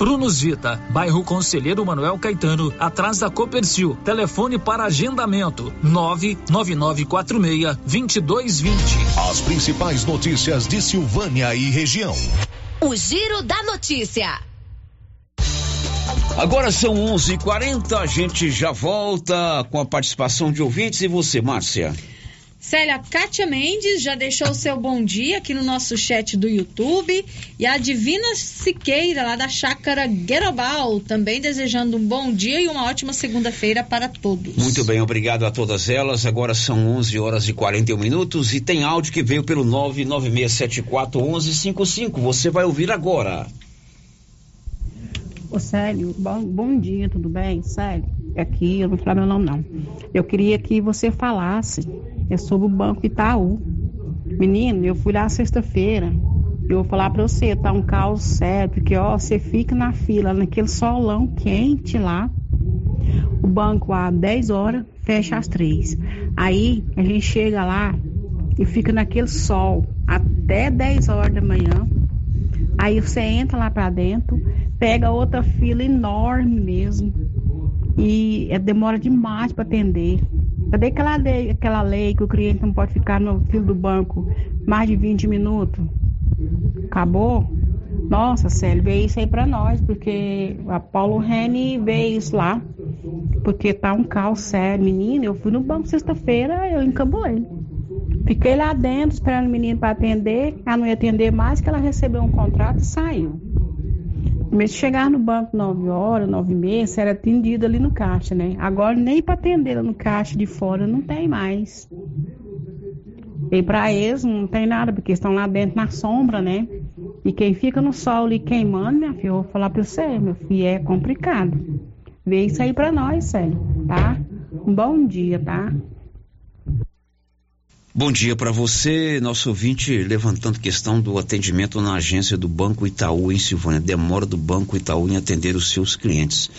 Prunus Vita, bairro Conselheiro Manuel Caetano, atrás da Copercil. Telefone para agendamento: 99946 2220. As principais notícias de Silvânia e região. O Giro da Notícia. Agora são 11:40 h 40 a gente já volta com a participação de ouvintes. E você, Márcia? Célia, Kátia Mendes já deixou o seu bom dia aqui no nosso chat do YouTube. E a Divina Siqueira, lá da Chácara Guerobal, também desejando um bom dia e uma ótima segunda-feira para todos. Muito bem, obrigado a todas elas. Agora são 11 horas e 41 minutos e tem áudio que veio pelo 996741155. Você vai ouvir agora. Ô Célio, bom, bom dia, tudo bem? Célio, aqui eu não vou falar meu nome não. Eu queria que você falasse é sobre o Banco Itaú. Menino, eu fui lá sexta-feira. Eu vou falar pra você, tá um caos sério, porque ó, você fica na fila, naquele solão quente lá. O banco às 10 horas, fecha às 3. Aí a gente chega lá e fica naquele sol até 10 horas da manhã. Aí você entra lá para dentro, pega outra fila enorme mesmo. E é, demora demais para atender. Cadê aquela lei, aquela lei que o cliente não pode ficar no filo do banco mais de 20 minutos? Acabou? Nossa, Célio, veio isso aí para nós, porque a Paulo Rene veio isso lá, porque tá um caos sério. Menino, eu fui no banco sexta-feira, eu encabulei. Fiquei lá dentro esperando o menino para atender, ela não ia atender mais, que ela recebeu um contrato e saiu. Mas chegar no banco 9 horas, 9 e meia, você era atendido ali no caixa, né? Agora nem para atender no caixa de fora não tem mais. E para eles não tem nada, porque estão lá dentro na sombra, né? E quem fica no sol ali queimando, minha filha, eu vou falar para você, meu filho, é complicado. Vê isso aí para nós, sério, tá? Um bom dia, tá? Bom dia para você, nosso ouvinte, levantando questão do atendimento na agência do Banco Itaú em Silvânia. Demora do Banco Itaú em atender os seus clientes.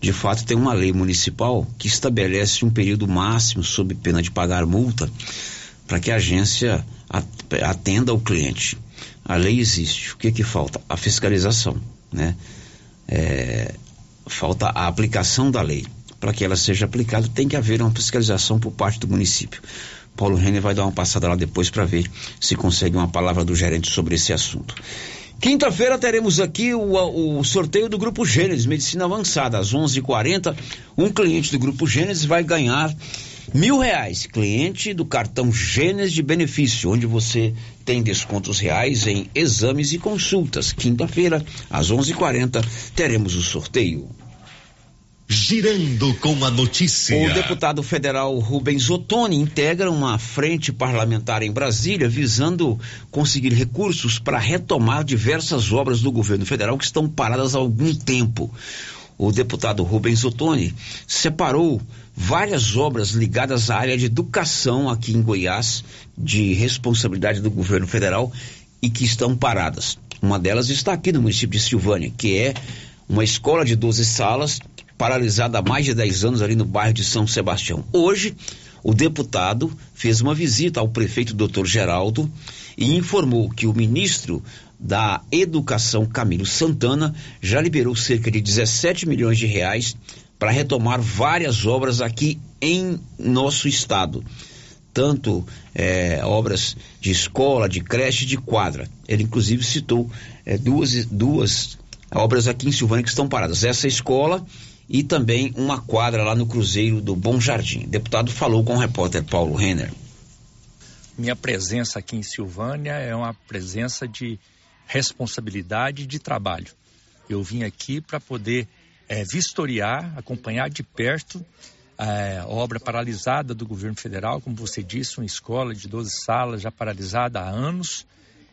De fato, tem uma lei municipal que estabelece um período máximo, sob pena de pagar multa, para que a agência atenda o cliente. A lei existe. O que que falta? A fiscalização, né? É, falta a aplicação da lei. Para que ela seja aplicada, tem que haver uma fiscalização por parte do município. Paulo Renner vai dar uma passada lá depois para ver se consegue uma palavra do gerente sobre esse assunto. Quinta-feira teremos aqui o, o, sorteio do Grupo Gênesis, Medicina Avançada, às 11:40 h 40 Um cliente do Grupo Gênesis vai ganhar mil reais. Cliente do cartão Gênesis de benefício, onde você tem descontos reais em exames e consultas. Quinta-feira, às 11:40 h 40 teremos o sorteio. Girando com a notícia. O deputado federal Rubens Ottoni integra uma frente parlamentar em Brasília visando conseguir recursos para retomar diversas obras do governo federal que estão paradas há algum tempo. O deputado Rubens Ottoni separou várias obras ligadas à área de educação aqui em Goiás, de responsabilidade do governo federal e que estão paradas. Uma delas está aqui no município de Silvânia, que é uma escola de 12 salas paralisada há mais de 10 anos ali no bairro de São Sebastião. Hoje, o deputado fez uma visita ao prefeito Dr. Geraldo e informou que o ministro da Educação, Camilo Santana, já liberou cerca de 17 milhões de reais para retomar várias obras aqui em nosso estado. Tanto é, obras de escola, de creche, de quadra. Ele inclusive citou é, duas, duas obras aqui em Silvânia que estão paradas. Essa escola e também uma quadra lá no Cruzeiro do Bom Jardim. O deputado falou com o repórter Paulo Renner. Minha presença aqui em Silvânia é uma presença de responsabilidade e de trabalho. Eu vim aqui para poder é, vistoriar, acompanhar de perto é, a obra paralisada do governo federal, como você disse, uma escola de 12 salas já paralisada há anos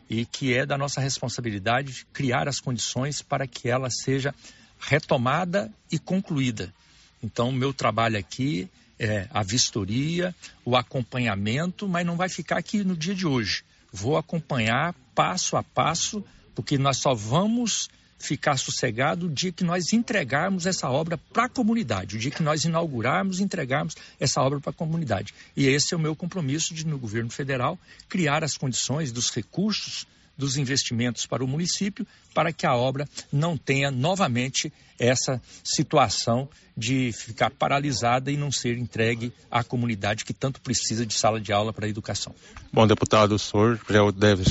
e que é da nossa responsabilidade criar as condições para que ela seja retomada e concluída. Então, meu trabalho aqui é a vistoria, o acompanhamento, mas não vai ficar aqui no dia de hoje. Vou acompanhar passo a passo, porque nós só vamos ficar sossegado o dia que nós entregarmos essa obra para a comunidade, o dia que nós inaugurarmos e entregarmos essa obra para a comunidade. E esse é o meu compromisso de, no governo federal, criar as condições dos recursos dos investimentos para o município para que a obra não tenha novamente essa situação de ficar paralisada e não ser entregue à comunidade que tanto precisa de sala de aula para a educação. Bom, deputado, o senhor já deve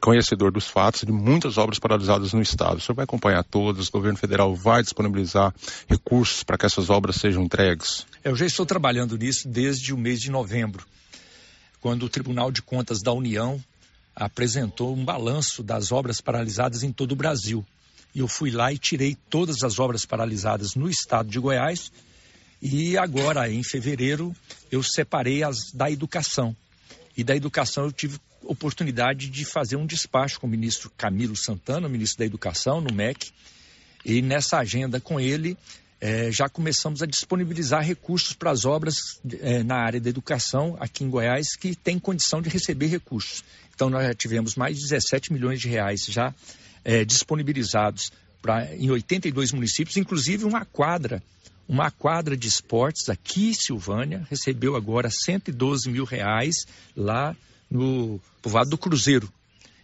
conhecedor dos fatos de muitas obras paralisadas no estado. O senhor vai acompanhar todas, o governo federal vai disponibilizar recursos para que essas obras sejam entregues? Eu já estou trabalhando nisso desde o mês de novembro, quando o Tribunal de Contas da União apresentou um balanço das obras paralisadas em todo o Brasil. E eu fui lá e tirei todas as obras paralisadas no estado de Goiás. E agora, em fevereiro, eu separei as da educação. E da educação eu tive oportunidade de fazer um despacho com o ministro Camilo Santana, ministro da Educação, no MEC. E nessa agenda com ele, é, já começamos a disponibilizar recursos para as obras é, na área da educação aqui em Goiás que tem condição de receber recursos. Então nós já tivemos mais de 17 milhões de reais já é, disponibilizados pra, em 82 municípios, inclusive uma quadra, uma quadra de esportes aqui em Silvânia, recebeu agora 112 mil reais lá no povoado do Cruzeiro.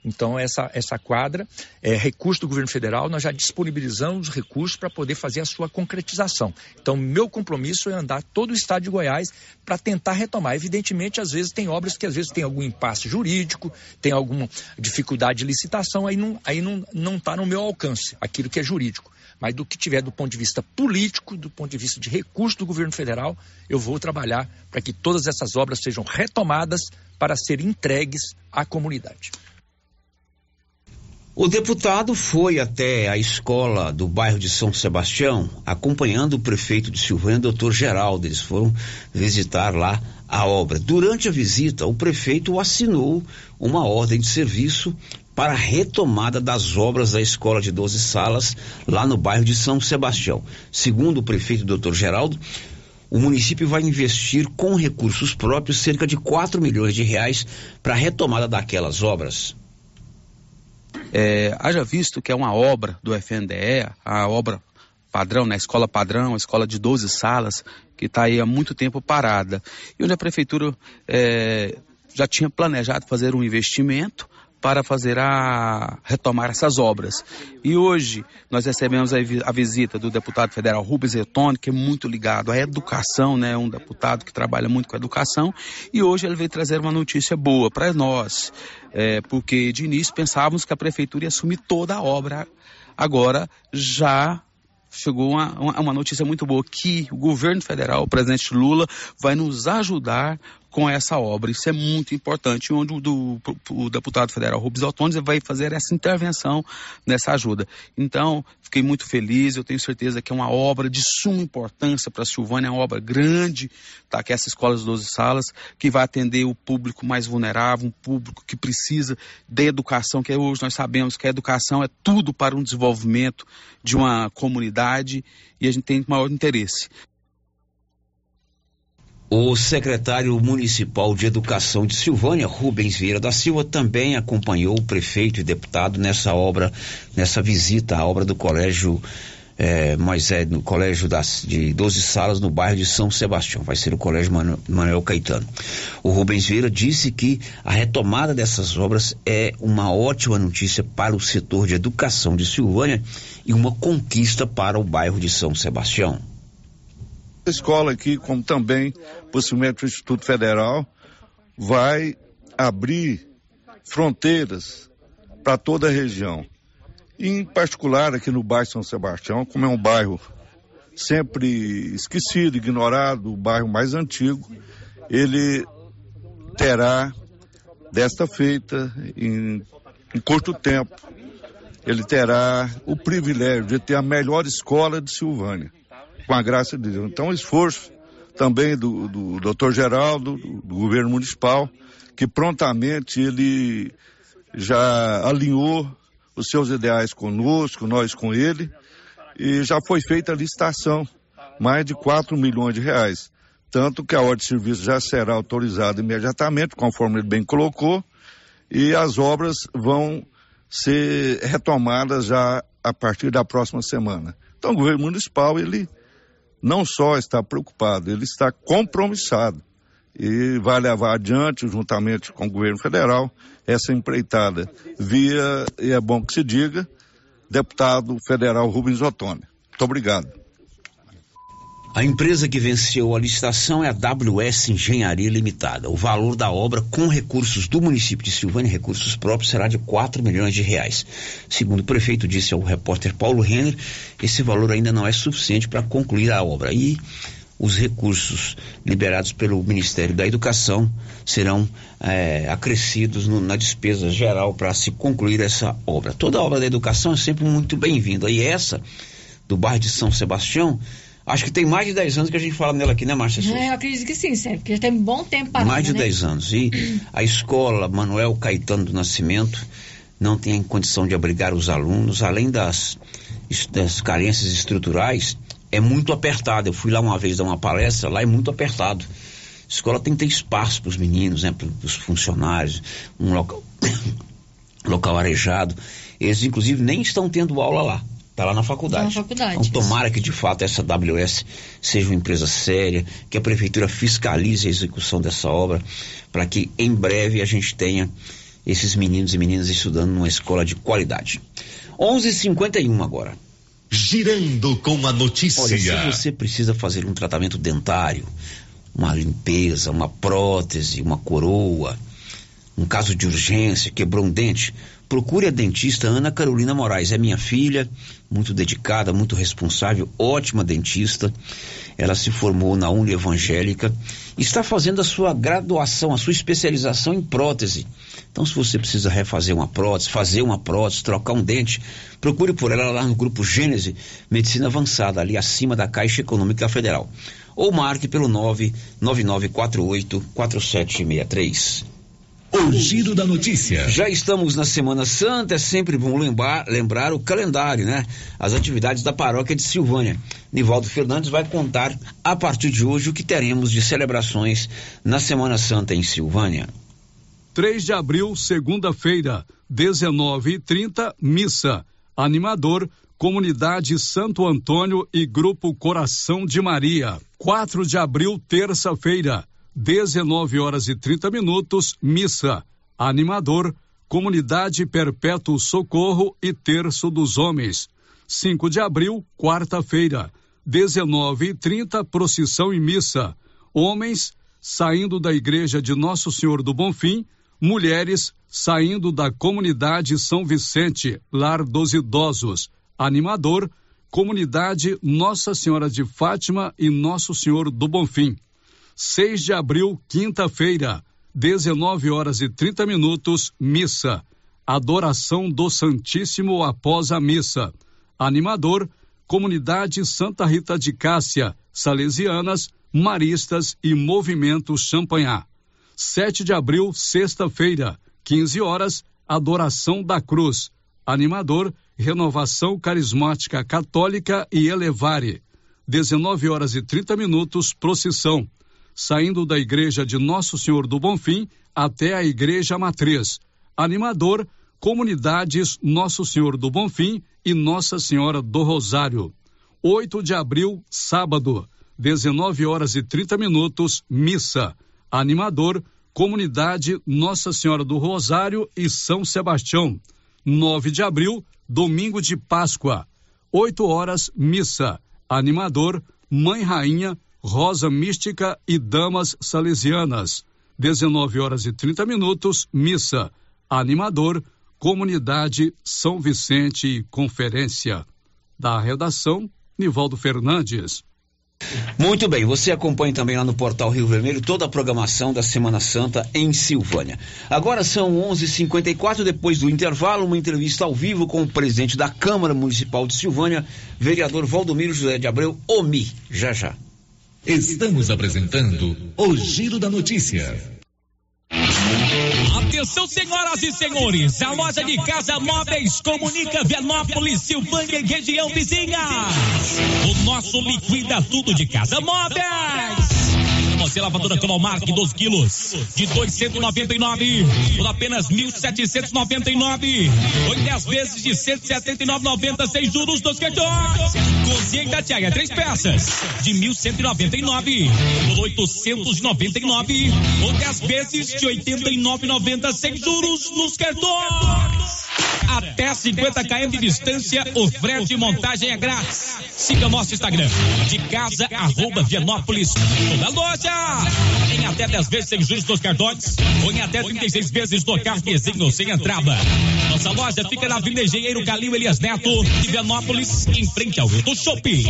Então, essa, essa quadra é recurso do governo federal, nós já disponibilizamos recursos para poder fazer a sua concretização. Então, meu compromisso é andar todo o estado de Goiás para tentar retomar. Evidentemente, às vezes tem obras que às vezes tem algum impasse jurídico, tem alguma dificuldade de licitação, aí não está aí não, não tá no meu alcance aquilo que é jurídico. Mas do que tiver do ponto de vista político, do ponto de vista de recurso do governo federal, eu vou trabalhar para que todas essas obras sejam retomadas para serem entregues à comunidade. O deputado foi até a escola do bairro de São Sebastião, acompanhando o prefeito de Silvânia, doutor Geraldo. Eles foram visitar lá a obra. Durante a visita, o prefeito assinou uma ordem de serviço para a retomada das obras da escola de 12 salas lá no bairro de São Sebastião. Segundo o prefeito doutor Geraldo, o município vai investir com recursos próprios cerca de 4 milhões de reais para a retomada daquelas obras. É, haja visto que é uma obra do FNDE, a obra padrão, né, escola padrão, a escola de 12 salas, que está aí há muito tempo parada. E onde a prefeitura é, já tinha planejado fazer um investimento para fazer a retomar essas obras. E hoje nós recebemos a, visita do deputado federal Rubens Etone, que é muito ligado à educação, né, um deputado que trabalha muito com a educação, e hoje ele veio trazer uma notícia boa para nós, é, porque de início pensávamos que a prefeitura ia assumir toda a obra, agora já chegou uma, uma, notícia muito boa que o governo federal, o presidente Lula, vai nos ajudar com essa obra. Isso é muito importante, onde o, do, o deputado federal Rubens Altones vai fazer essa intervenção nessa ajuda. Então, fiquei muito feliz, eu tenho certeza que é uma obra de suma importância para a Silvânia, é uma obra grande, tá? que é essa escola das 12 salas, que vai atender o público mais vulnerável, um público que precisa de educação, que hoje nós sabemos que a educação é tudo para um desenvolvimento de uma comunidade e a gente tem maior interesse. O secretário municipal de educação de Silvânia, Rubens Vieira da Silva, também acompanhou o prefeito e deputado nessa obra, nessa visita à obra do colégio é, Moisés, no colégio das, de 12 salas no bairro de São Sebastião. Vai ser o colégio Manuel Caetano. O Rubens Vieira disse que a retomada dessas obras é uma ótima notícia para o setor de educação de Silvânia e uma conquista para o bairro de São Sebastião escola aqui, como também possivelmente o Instituto Federal, vai abrir fronteiras para toda a região. Em particular aqui no bairro São Sebastião, como é um bairro sempre esquecido, ignorado, o bairro mais antigo, ele terá desta feita, em, em curto tempo, ele terá o privilégio de ter a melhor escola de Silvânia com a graça de Deus. Então, esforço também do, do doutor Geraldo, do, do governo municipal, que prontamente ele já alinhou os seus ideais conosco, nós com ele, e já foi feita a licitação, mais de 4 milhões de reais. Tanto que a ordem de serviço já será autorizada imediatamente, conforme ele bem colocou, e as obras vão ser retomadas já a partir da próxima semana. Então o governo municipal, ele não só está preocupado, ele está compromissado e vai levar adiante, juntamente com o governo federal, essa empreitada via, e é bom que se diga, deputado federal Rubens Ottoni. Muito obrigado. A empresa que venceu a licitação é a WS Engenharia Limitada. O valor da obra com recursos do município de Silvânia, recursos próprios, será de 4 milhões de reais. Segundo o prefeito disse ao repórter Paulo Renner, esse valor ainda não é suficiente para concluir a obra. E os recursos liberados pelo Ministério da Educação serão é, acrescidos no, na despesa geral para se concluir essa obra. Toda obra da educação é sempre muito bem-vinda. E essa, do bairro de São Sebastião, acho que tem mais de 10 anos que a gente fala nela aqui, né, Márcia Souza? É, eu acredito que sim, Sérgio, porque já tem um bom tempo parada, Mais de né? 10 anos. E *clears throat* a escola Manuel Caetano do Nascimento não tem condição de abrigar os alunos, além das, das carências estruturais, é muito apertado. Eu fui lá uma vez dar uma palestra, lá é muito apertado. A escola tem que ter espaço para os meninos, né, para os funcionários, um local, *coughs* local arejado. Eles, inclusive, nem estão tendo aula lá. Está lá na faculdade. Tá na faculdade, Então, tomara que de fato essa WS seja uma empresa séria, que a prefeitura fiscalize a execução dessa obra, para que em breve a gente tenha esses meninos e meninas estudando numa escola de qualidade. 11:51 agora. Girando com a notícia. Olha, se você precisa fazer um tratamento dentário, uma limpeza, uma prótese, uma coroa, um caso de urgência, quebrou um dente, procure a dentista Ana Carolina Moraes. É minha filha, muito dedicada, muito responsável, ótima dentista. Ela se formou na Uni Evangélica está fazendo a sua graduação, a sua especialização em prótese. Então, se você precisa refazer uma prótese, fazer uma prótese, trocar um dente, procure por ela lá no grupo Gênese Medicina Avançada, ali acima da Caixa Econômica Federal. Ou marque pelo 99948 4763. O giro da notícia. Já estamos na Semana Santa, é sempre bom lembrar, lembrar o calendário, né? As atividades da paróquia de Silvânia. Nivaldo Fernandes vai contar a partir de hoje o que teremos de celebrações na Semana Santa em Silvânia. 3 de abril, segunda-feira, 19h30, missa. Animador, Comunidade Santo Antônio e Grupo Coração de Maria. 4 de abril, terça-feira, 19 horas e 30 minutos, missa. Animador, Comunidade Perpétuo Socorro e Terço dos Homens. 5 de abril, quarta-feira, 19 e 30 procissão e missa. Homens saindo da igreja de Nosso Senhor do Bonfim, mulheres saindo da comunidade São Vicente, Lar dos Idosos. Animador, comunidade Nossa Senhora de Fátima e Nosso Senhor do Bonfim. 6 de abril, quinta-feira, 19 horas e 30 minutos, missa. Adoração do Santíssimo após a missa. Animador, Comunidade Santa Rita de Cássia, Salesianas, Maristas e Movimento Champanhar. 7 de abril, sexta-feira, 15 horas, Adoração da Cruz. Animador, Renovação Carismática Católica e Elevare. 19 horas e 30 minutos, procissão. Saindo da igreja de Nosso Senhor do Bonfim até a igreja matriz. Animador, comunidades Nosso Senhor do Bonfim e Nossa Senhora do Rosário. 8 de abril, sábado, 19 horas e 30 minutos, missa. Animador, comunidade Nossa Senhora do Rosário e São Sebastião. 9 de abril, domingo de Páscoa. 8 horas, missa. Animador, Mãe Rainha, Rosa Mística e Damas Salesianas. 19 horas e 30 minutos, missa. Animador, Comunidade São Vicente e Conferência. Da redação, Nivaldo Fernandes. Muito bem, você acompanha também lá no portal Rio Vermelho toda a programação da Semana Santa em Silvânia. Agora são 11:54 depois do intervalo, uma entrevista ao vivo com o presidente da Câmara Municipal de Silvânia, vereador Valdomiro José de Abreu, OMI. Já já. Estamos apresentando o Giro da Notícia. Atenção, senhoras e senhores, a loja de casa móveis comunica Vianópolis, Silvânia e região vizinha. O nosso liquida tudo de casa móveis. Você lavadora Cromark 12 quilos de 299 por apenas 1.799. Oito 10 vezes de 179,90 sem juros dos cartões. Cozinha Itatiaia, três peças de 1.199 por 899 ou 10 vezes de 89,90 sem juros nos cartões. Até 50 km de distância, o frete e montagem é grátis. Siga nosso Instagram, de casa, arroba Vianópolis. Toda loja! Em até 10 vezes sem juros nos cartões, ou em até 36 vezes no cartezinho sem entrada. Nossa loja fica na Avenida Engenheiro Calil Elias Neto, de Vianópolis, em frente ao Rio do Shopping.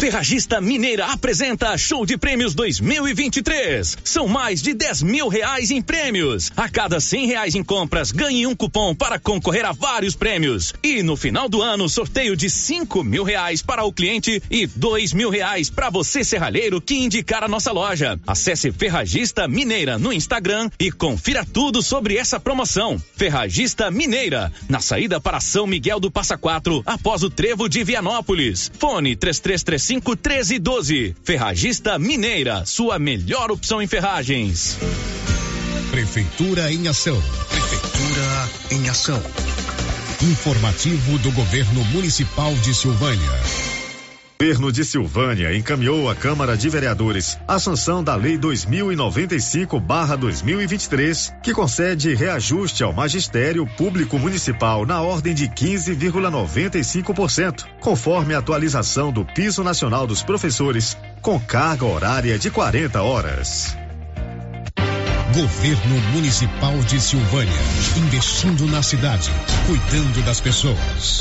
Ferragista Mineira apresenta Show de Prêmios 2023. São mais de 10 mil reais em prêmios. A cada 100 reais em compras, ganhe um cupom para concorrer a vários prêmios. E no final do ano, sorteio de 5 mil reais para o cliente e 2 mil reais para você, serralheiro, que indicar a nossa loja. Acesse Ferragista Mineira no Instagram e confira tudo sobre essa promoção. Ferragista Mineira, na saída para São Miguel do Passa Quatro, após o trevo de Vianópolis. Fone 3335 1312. Ferragista Mineira, sua melhor opção em ferragens. Prefeitura em ação. Prefeitura em ação. Informativo do Governo Municipal de Silvânia. Governo de Silvânia encaminhou à Câmara de Vereadores a sanção da Lei 2095-2023, que concede reajuste ao magistério público municipal na ordem de 15,95%, conforme a atualização do piso nacional dos professores, com carga horária de 40 horas. Governo Municipal de Silvânia. Investindo na cidade, cuidando das pessoas.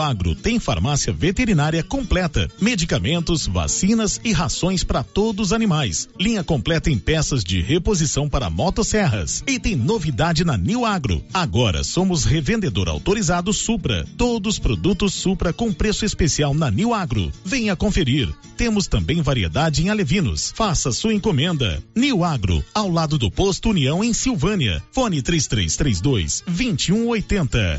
Agro tem farmácia veterinária completa, medicamentos, vacinas e rações para todos os animais. Linha completa em peças de reposição para motosserras. E tem novidade na Nil Agro. Agora somos revendedor autorizado Supra. Todos produtos Supra com preço especial na Nil Agro. Venha conferir. Temos também variedade em alevinos. Faça sua encomenda. Nil Agro, ao lado do posto União em Silvânia. Fone 3332 2180.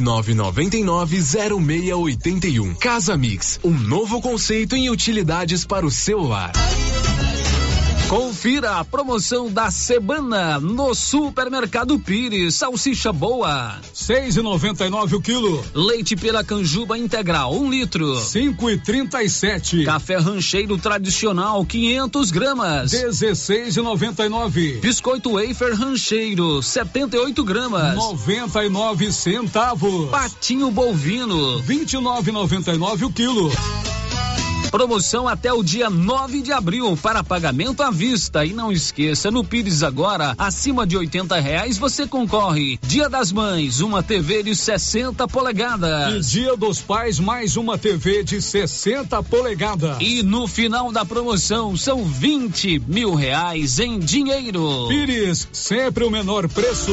999990681. Casa Mix, um novo conceito em utilidades para o celular. Confira a promoção da semana no Supermercado Pires. Salsicha boa. Seis e noventa e nove o quilo. Leite pela canjuba integral, um litro. Cinco e trinta e sete. Café rancheiro tradicional, 500 gramas. Dezesseis e noventa e nove. Biscoito wafer rancheiro, 78 gramas. Noventa e nove centavos. Patinho bovino. Vinte e nove noventa e nove o quilo. Promoção até o dia 9 de abril para pagamento à vista. E não esqueça, no Pires agora, acima de 80 reais você concorre. Dia das Mães, uma TV de 60 polegadas. E Dia dos Pais, mais uma TV de 60 polegadas. E no final da promoção são 20 mil reais em dinheiro. Pires, sempre o menor preço.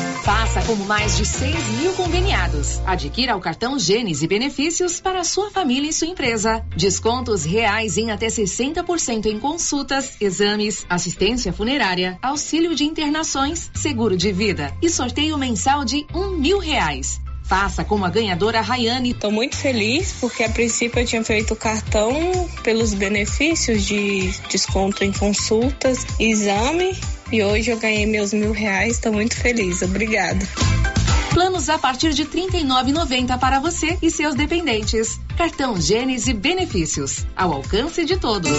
Faça como mais de 6 mil conveniados. Adquira o cartão Gênesis e benefícios para sua família e sua empresa. Descontos reais em até 60% em consultas, exames, assistência funerária, auxílio de internações, seguro de vida e sorteio mensal de um mil reais. Faça como a ganhadora Rayane. Estou muito feliz porque a princípio eu tinha feito o cartão pelos benefícios de desconto em consultas, exame e hoje eu ganhei meus mil reais. Estou muito feliz. Obrigada. Planos a partir de R$ 39,90 para você e seus dependentes. Cartão Gênese Benefícios. Ao alcance de todos.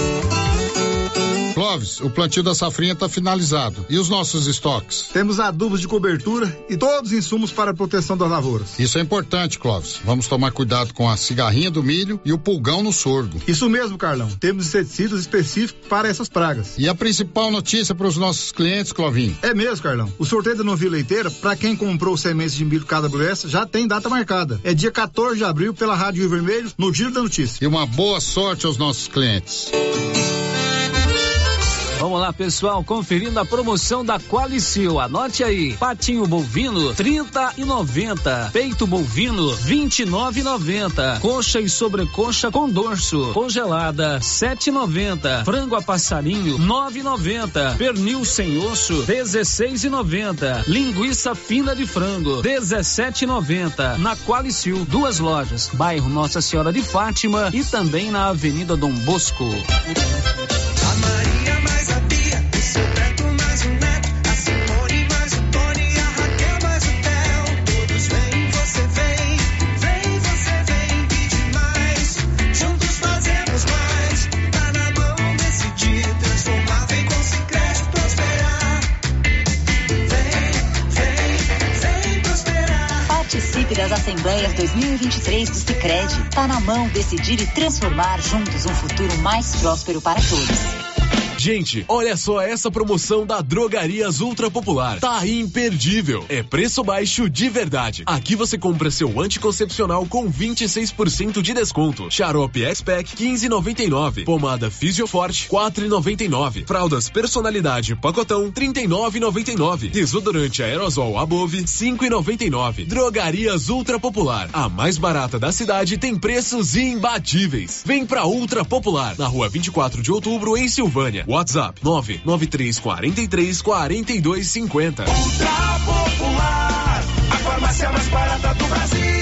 Clóvis, o plantio da safrinha está finalizado. E os nossos estoques? Temos adubos de cobertura e todos os insumos para a proteção das lavouras. Isso é importante, Clóvis. Vamos tomar cuidado com a cigarrinha do milho e o pulgão no sorgo. Isso mesmo, Carlão. Temos inseticidas específicos para essas pragas. E a principal notícia para os nossos clientes, Clovinho? É mesmo, Carlão. O sorteio da novilha leiteira, para quem comprou sementes de milho cada KWS, já tem data marcada. É dia 14 de abril pela Rádio Rio Vermelho, no Giro da Notícia. E uma boa sorte aos nossos clientes. Vamos lá, pessoal, conferindo a promoção da Qualicil. Anote aí: patinho bovino 30 e 90, peito bovino 29 e 90, coxa e sobrecoxa com dorso congelada 7,90, frango a passarinho 9,90, pernil sem osso 16,90, linguiça fina de frango 17,90. Na Qualicil, duas lojas, bairro Nossa Senhora de Fátima e também na Avenida Dom Bosco. Assembleias 2023 do Sicredi. Tá na mão decidir e transformar juntos um futuro mais próspero para todos. Gente, olha só essa promoção da Drogarias Ultra Popular. Tá imperdível. É preço baixo de verdade. Aqui você compra seu anticoncepcional com 26% de desconto. Xarope X-Pack 15,99. Pomada Fisioforte 4,99. Fraldas Personalidade Pacotão 39,99. Desodorante aerosol Above 5,99. Drogarias Ultra Popular. A mais barata da cidade tem preços imbatíveis. Vem pra Ultra Popular, na rua 24 de outubro, em Silvânia. WhatsApp 99343 4250. Ultra Popular, a farmácia mais barata do Brasil.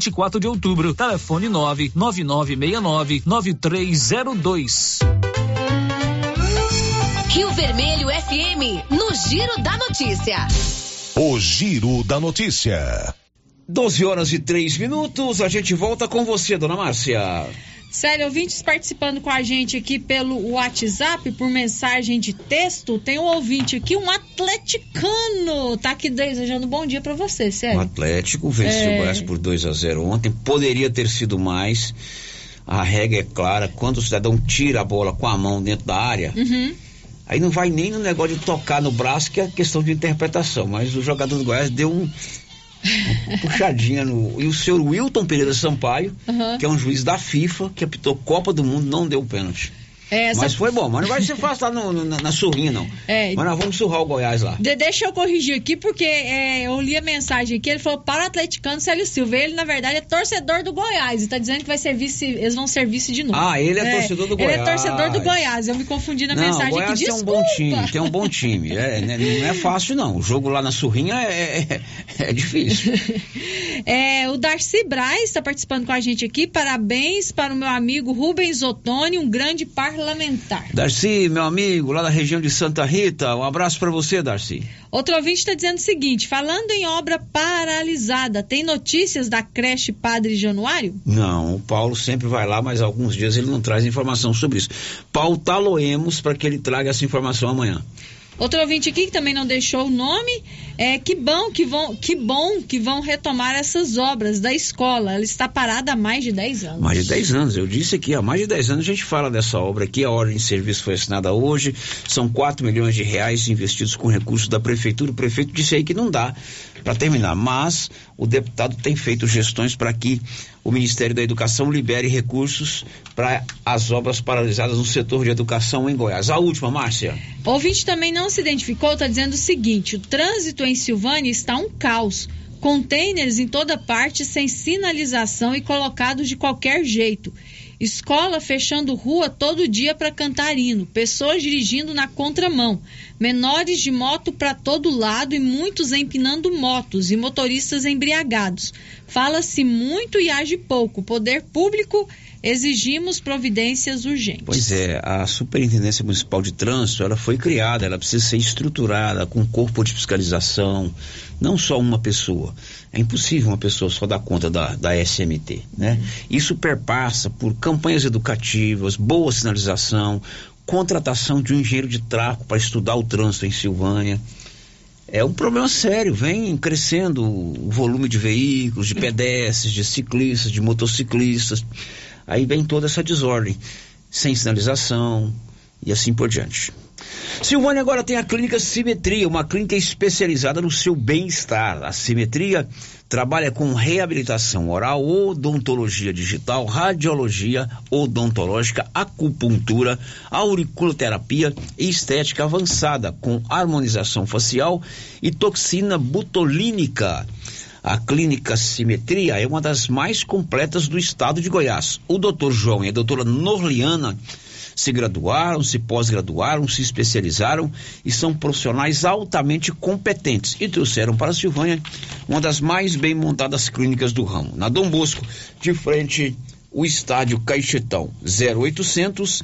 24 de Outubro, telefone 99969 9302. Rio Vermelho FM, no Giro da Notícia. O Giro da Notícia. 12 horas e 3 minutos, a gente volta com você, dona Márcia. Sério, ouvintes participando com a gente aqui pelo WhatsApp, por mensagem de texto, tem um ouvinte aqui, um atleticano, tá aqui desejando bom dia para você, O sério. Atlético venceu É. o Goiás por 2 a 0 ontem, poderia ter sido mais. A regra é clara, quando o cidadão tira a bola com a mão dentro da área, Uhum. aí não vai nem no negócio de tocar no braço, que é questão de interpretação, mas o jogador do Goiás deu um puxadinha no. E o senhor Wilton Pereira Sampaio, Uhum. que é um juiz da FIFA, que apitou Copa do Mundo, não deu pênalti. É, Mas foi bom, mas não vai ser fácil lá no- no- na, na surrinha, não. É. Mas nós vamos surrar o Goiás lá. De- deixa eu corrigir aqui, porque é, eu li a mensagem aqui, ele falou para o atleticano Célio Silva. Ele, na verdade, é torcedor do Goiás. E tá dizendo que vai ser vice, eles vão ser vice de novo. Ah, ele é torcedor do Ele é Goiás. torcedor do Goiás. Eu me confundi na não, mensagem Goiás aqui. tem um bom time, tem um bom time. É, *laughs* né, não é fácil, não. O jogo lá na surrinha é, é, é difícil. *laughs* É, o Darcy Braz está participando com a gente aqui. Parabéns para o meu amigo Rubens Ottoni, um grande parlamentar. Darcy, meu amigo, lá da região de Santa Rita, um abraço pra você, Darcy. Outro ouvinte está dizendo o seguinte: falando em obra paralisada, tem notícias da creche Padre Januário? Não, o Paulo sempre vai lá, mas alguns dias ele não traz informação sobre isso. Pautá-lo-emos para que ele traga essa informação amanhã. Outro ouvinte aqui que também não deixou o nome, é que bom que vão, que bom que vão retomar essas obras da escola. Ela está parada há mais de 10 anos. Mais de 10 anos, eu disse aqui, há mais de 10 anos a gente fala dessa obra aqui, a ordem de serviço foi assinada hoje, são 4 milhões de reais investidos com recursos da prefeitura. O prefeito disse aí que não dá para terminar, mas o deputado tem feito gestões para que o Ministério da Educação libere recursos para as obras paralisadas no setor de educação em Goiás. A última, Márcia. O ouvinte também não se identificou, está dizendo o seguinte: o trânsito em Silvânia está um caos. Containers em toda parte sem sinalização e colocados de qualquer jeito. Escola fechando rua todo dia para cantar hino. Pessoas dirigindo na contramão. Menores de moto para todo lado e muitos empinando motos e motoristas embriagados. Fala-se muito e age pouco. Poder público exigimos providências urgentes. Pois é, a Superintendência Municipal de Trânsito, ela foi criada, ela precisa ser estruturada com corpo de fiscalização, não só uma pessoa. É impossível uma pessoa só dar conta da, da SMT, né? Isso perpassa por campanhas educativas, boa sinalização, contratação de um engenheiro de tráfego para estudar o trânsito em Silvânia. É um problema sério, vem crescendo o volume de veículos, de *laughs* pedestres, de ciclistas, de motociclistas. Aí vem toda essa desordem, sem sinalização e assim por diante. Silvânia agora tem a clínica Simetria, uma clínica especializada no seu bem-estar. A Simetria trabalha com reabilitação oral, odontologia digital, radiologia odontológica, acupuntura, auriculoterapia e estética avançada, com harmonização facial e toxina butolínica. A clínica Simetria é uma das mais completas do estado de Goiás. O doutor João e a doutora Norliana se graduaram, se pós-graduaram, se especializaram e são profissionais altamente competentes e trouxeram para a Silvânia uma das mais bem montadas clínicas do ramo. Na Dom Bosco, de frente o estádio Caixetão, 0800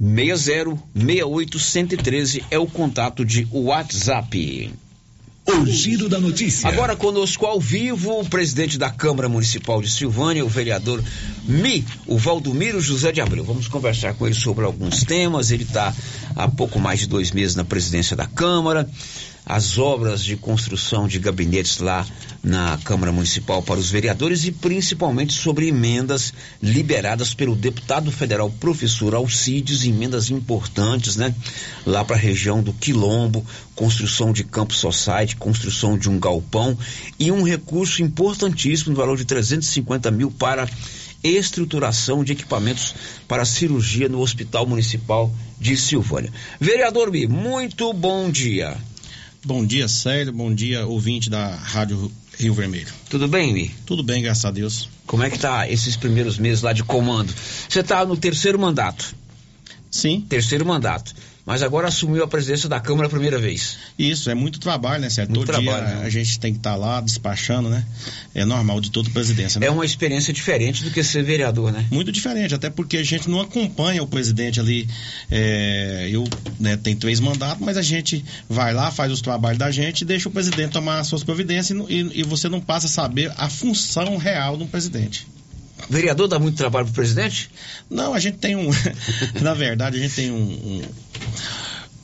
60 68 113 é o contato de WhatsApp. O giro da notícia. Agora conosco ao vivo o presidente da Câmara Municipal de Silvânia, o vereador Mi, o Valdomiro José de Abreu. Vamos conversar com ele sobre alguns temas. Ele está há pouco mais de dois meses na presidência da Câmara. As obras de construção de gabinetes lá na Câmara Municipal para os vereadores e principalmente sobre emendas liberadas pelo deputado federal professor Alcides, emendas importantes, né? Lá para a região do Quilombo, construção de campo society, construção de um galpão e um recurso importantíssimo no valor de 350 mil para estruturação de equipamentos para cirurgia no Hospital Municipal de Silvânia. Vereador Mi, muito bom dia. Bom dia, Célio. Bom dia, ouvinte da Rádio Rio Vermelho. Tudo bem, Mi? Tudo bem, graças a Deus. Como é que tá esses primeiros meses lá de comando? Você tá no terceiro mandato. Sim. Terceiro mandato. Mas agora assumiu a presidência da Câmara a primeira vez. Isso, é muito trabalho, né, certo? Muito Todo trabalho, dia né? a gente tem que estar lá despachando, né? É normal de toda presidência, né? É uma experiência diferente do que ser vereador, né? Muito diferente, até porque a gente não acompanha o presidente ali. é, eu né, tenho três mandatos, mas a gente vai lá, faz os trabalhos da gente e deixa o presidente tomar as suas providências e, e- e você não passa a saber a função real de um presidente. Vereador dá muito trabalho pro presidente? Não, a gente tem um. *laughs* na verdade, a gente tem um. um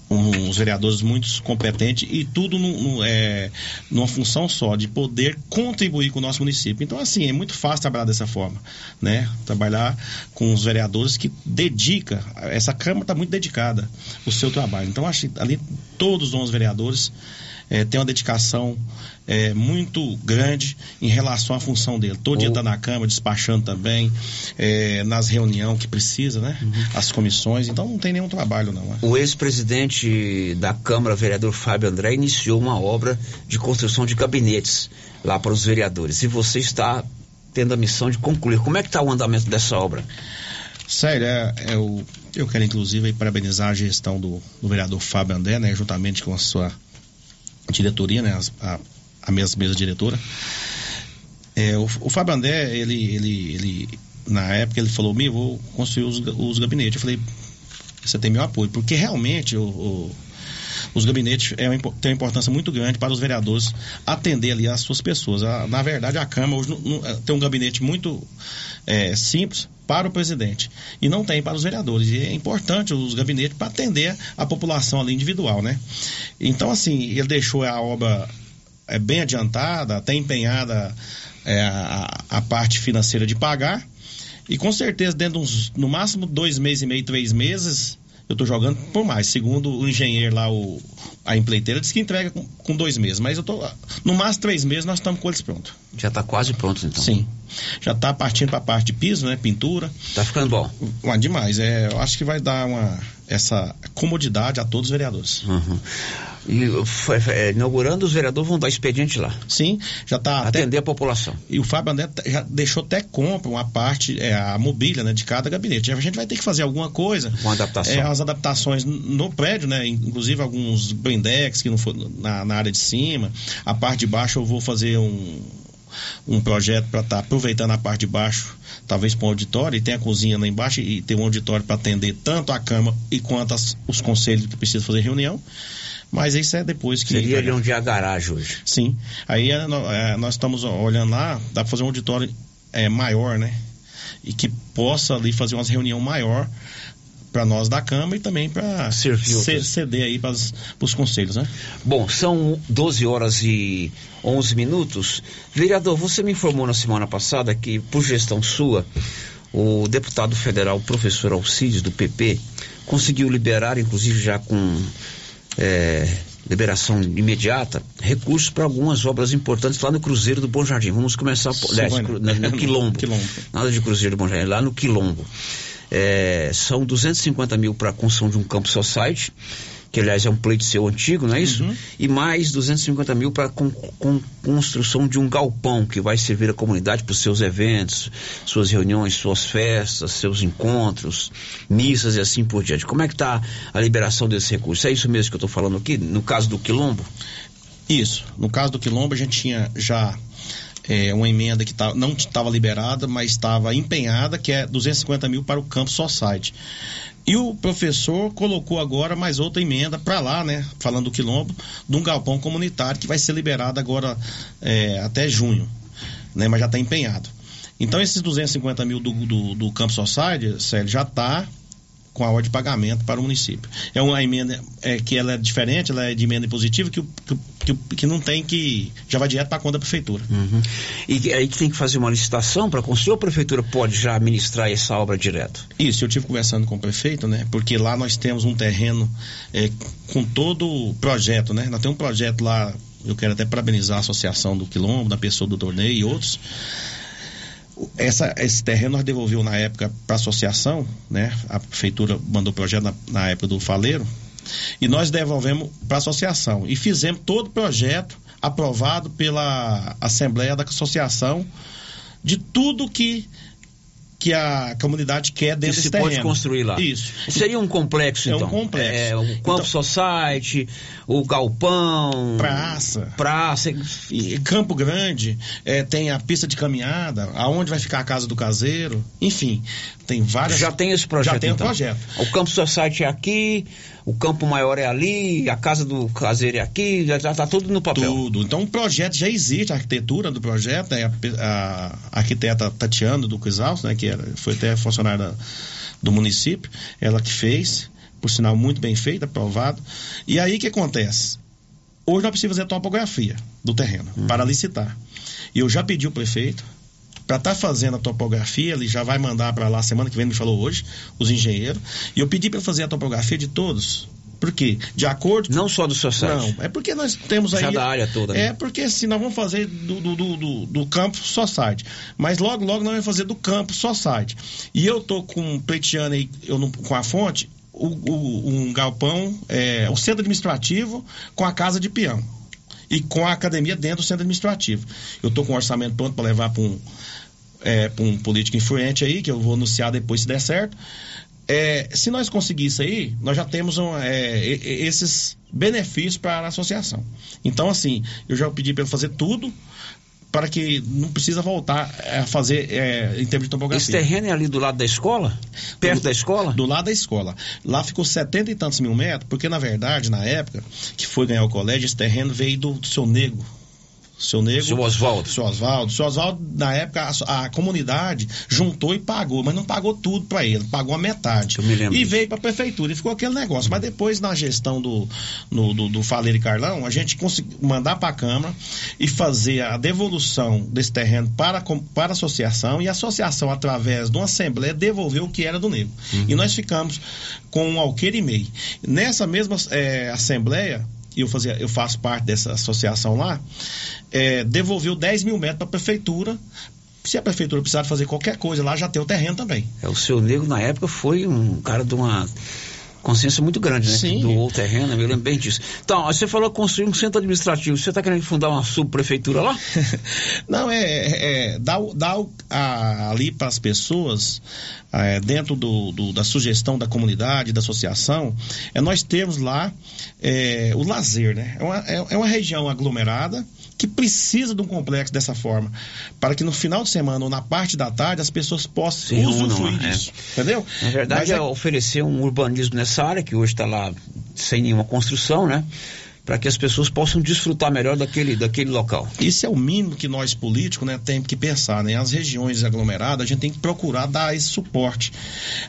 uns vereadores muito competentes e tudo num, é, numa função só, de poder contribuir com o nosso município. Então, assim, é muito fácil trabalhar dessa forma, né? Trabalhar com os vereadores que dedica, essa Câmara está muito dedicada ao seu trabalho. Então, acho que ali todos os 11 vereadores é, têm uma dedicação é, muito grande em relação à função dele. Todo dia está na Câmara, despachando também, é, nas reuniões que precisa, né? As comissões, então não tem nenhum trabalho, não. né? O ex-presidente da Câmara, vereador Fábio André, iniciou uma obra de construção de gabinetes lá para os vereadores. E você está tendo a missão de concluir. Como é que está o andamento dessa obra? Sério, é, é o, eu quero inclusive aí parabenizar a gestão do, do vereador Fábio André, né, juntamente com a sua diretoria, né, a, a mesa, mesa diretora. É, o, o Fábio André, ele, ele, ele, na época, ele falou: Me, vou construir os, os gabinetes. Eu falei: Você tem meu apoio, porque realmente o, o- os gabinetes é têm uma importância muito grande para os vereadores atender ali as suas pessoas. A- na verdade, a Câmara hoje não- não- é, tem um gabinete muito é, simples para o presidente e não tem para os vereadores. E é importante os gabinetes para atender a população ali individual, né? Então, assim, ele deixou a obra é, bem adiantada, até empenhada é, a, a parte financeira de pagar. E com certeza, dentro de uns, no máximo dois meses e meio, três meses, eu estou jogando por mais. Segundo o engenheiro lá, o, a empleiteira, disse que entrega com, com dois meses. Mas eu tô. No máximo três meses nós estamos com eles prontos. Já está quase pronto, então. Sim. Já está partindo para a parte de piso, né? Pintura. Tá ficando bom. Ué, demais. É, eu acho que vai dar uma, essa comodidade a todos os vereadores. Uhum. E foi- foi- é, inaugurando, os vereadores vão dar expediente lá. Sim, já está Atender a população. E o Fábio André já deixou até compra uma parte, é, a mobília né, de cada gabinete. A gente vai ter que fazer alguma coisa. Uma adaptação. É, as adaptações no prédio, né? Inclusive alguns blindex que não for na, na área de cima. A parte de baixo eu vou fazer um, um projeto para estar aproveitando a parte de baixo, talvez para um auditório, e tem a cozinha lá embaixo e tem um auditório para atender tanto a Câmara e quanto as- os conselhos que precisam fazer reunião. Mas isso é depois que. Seria ali onde é a garagem hoje. Sim. Aí é, é, nós estamos olhando lá, dá para fazer um auditório é, maior, né? E que possa ali fazer umas reunião maior para nós da Câmara e também para ceder aí para os conselhos, né? Bom, são 12 horas e 11 minutos. Vereador, você me informou na semana passada que, por gestão sua, o deputado federal professor Alcides, do PP, conseguiu liberar, inclusive já com é, liberação imediata, recursos para algumas obras importantes lá no Cruzeiro do Bom Jardim. Vamos começar por, aliás, no, no Quilombo. *laughs* Quilombo. Nada de Cruzeiro do Bom Jardim, lá no Quilombo. É, são 250 mil para a construção de um campo society, que aliás é um pleito seu antigo, não é isso? E mais 250 mil para con con- construção de um galpão que vai servir a comunidade para os seus eventos, suas reuniões, suas festas, seus encontros, missas e assim por diante. Como é que está a liberação desse recurso? É isso mesmo que eu estou falando aqui, no caso do Quilombo? Isso. No caso do Quilombo, a gente tinha já é, uma emenda que tá, não estava liberada, mas estava empenhada, que é 250 mil para o Campo Society. E o professor colocou agora mais outra emenda para lá, né? Falando do Quilombo, de um galpão comunitário que vai ser liberado agora é, até junho, né? Mas já está empenhado. Então, esses 250 mil do, do, do Campo Society, Célio, já está com a ordem de pagamento para o município. É uma emenda é, que ela é diferente, ela é de emenda impositiva, que, que, que, não tem que. já vai direto para a conta da prefeitura. Uhum. E aí que tem que fazer uma licitação para construir ou a prefeitura pode já administrar essa obra direto? Isso, eu tive conversando com o prefeito, né? Porque lá nós temos um terreno é, com todo o projeto, né? Nós temos um projeto lá, eu quero até parabenizar a Associação do Quilombo, da pessoa do torneio e outros. Essa, esse terreno nós devolveu na época para a associação, né? A prefeitura mandou o projeto na, na época do Faleiro e nós devolvemos para a associação e fizemos todo o projeto aprovado pela Assembleia da Associação de tudo que que a comunidade quer Que dentro se desse terreno. pode construir lá. Isso. Seria um complexo, É um então? complexo. É, o Campo Então- Society, o Galpão... Praça. Praça. E Campo Grande, é, tem a pista de caminhada, aonde vai ficar a casa do caseiro, enfim, tem várias. Já tem esse projeto, Já tem então. o projeto. O Campo Society é aqui, o Campo Maior é ali, a Casa do Caseiro é aqui, já está tudo no papel. Tudo. Então o projeto já existe, a arquitetura do projeto, né? a, a arquiteta Tatiana do Quisalto, né? que era, foi até funcionária do município, ela que fez, por sinal muito bem feito, aprovado. E aí o que acontece? Hoje nós precisamos fazer a topografia do terreno para licitar. E eu já pedi o prefeito para estar fazendo a topografia, ele já vai mandar para lá semana que vem, me falou hoje, os engenheiros. E eu pedi para fazer a topografia de todos. Por quê? De acordo. Não só do seu Não, é porque nós temos aí. Já da área toda, né? É porque assim, nós vamos fazer do, do, do, do, campo Society. Mas logo, logo nós vamos fazer do campo Society. E eu tô com pleiteando aí, eu não, com a fonte, o, o- um galpão, é, o centro administrativo com a casa de peão. E com a academia dentro do centro administrativo. Eu tô com o orçamento pronto para levar para um, é, um político influente aí, que eu vou anunciar depois se der certo. É, se nós conseguir isso aí, nós já temos um, é, esses benefícios para a associação. Então, assim, eu já pedi para ele fazer tudo para que não precisa voltar a fazer é, em termos de topografia. Esse terreno é ali do lado da escola? Perto do, da escola? Do lado da escola. Lá ficou setenta e tantos mil metros, porque na verdade, na época que foi ganhar o colégio, esse terreno veio do, do seu nego. Seu Negro. Seu Oswaldo. Seu Oswaldo. Seu Oswaldo, na época, a, a, comunidade juntou e pagou, mas não pagou tudo para ele, pagou a metade. Eu me lembro. E veio para a prefeitura e ficou aquele negócio. Mas depois, na gestão do, no, do, do Faleiro e Carlão, a gente conseguiu mandar para a Câmara e fazer a devolução desse terreno para, para a associação e a associação, através de uma assembleia, devolveu o que era do Negro. Uhum. E nós ficamos com um alqueire e meio. Nessa mesma é, assembleia, eu, fazia, eu faço parte dessa associação lá, é, devolveu 10 mil metros para a prefeitura. Se a prefeitura precisar fazer qualquer coisa lá, já tem o terreno também. É, o seu negro, na época, foi um cara de uma consciência muito grande, né? Sim. Do terreno, eu lembro bem disso. Então, você falou construir um centro administrativo. Você está querendo fundar uma subprefeitura lá? *laughs* Não, é, é, é dar, dar a, ali para as pessoas, é, dentro do, do, da sugestão da comunidade, da associação, é nós temos lá é, o lazer, né? É uma, é, é uma região aglomerada que precisa de um complexo dessa forma, para que no final de semana ou na parte da tarde as pessoas possam Sim, usufruir não, é. disso, entendeu? Na verdade, Mas é oferecer um urbanismo nessa área, que hoje está lá sem nenhuma construção, né? Para que as pessoas possam desfrutar melhor daquele, daquele local. Isso é o mínimo que nós políticos né, temos que pensar. Né? As regiões aglomeradas, a gente tem que procurar dar esse suporte.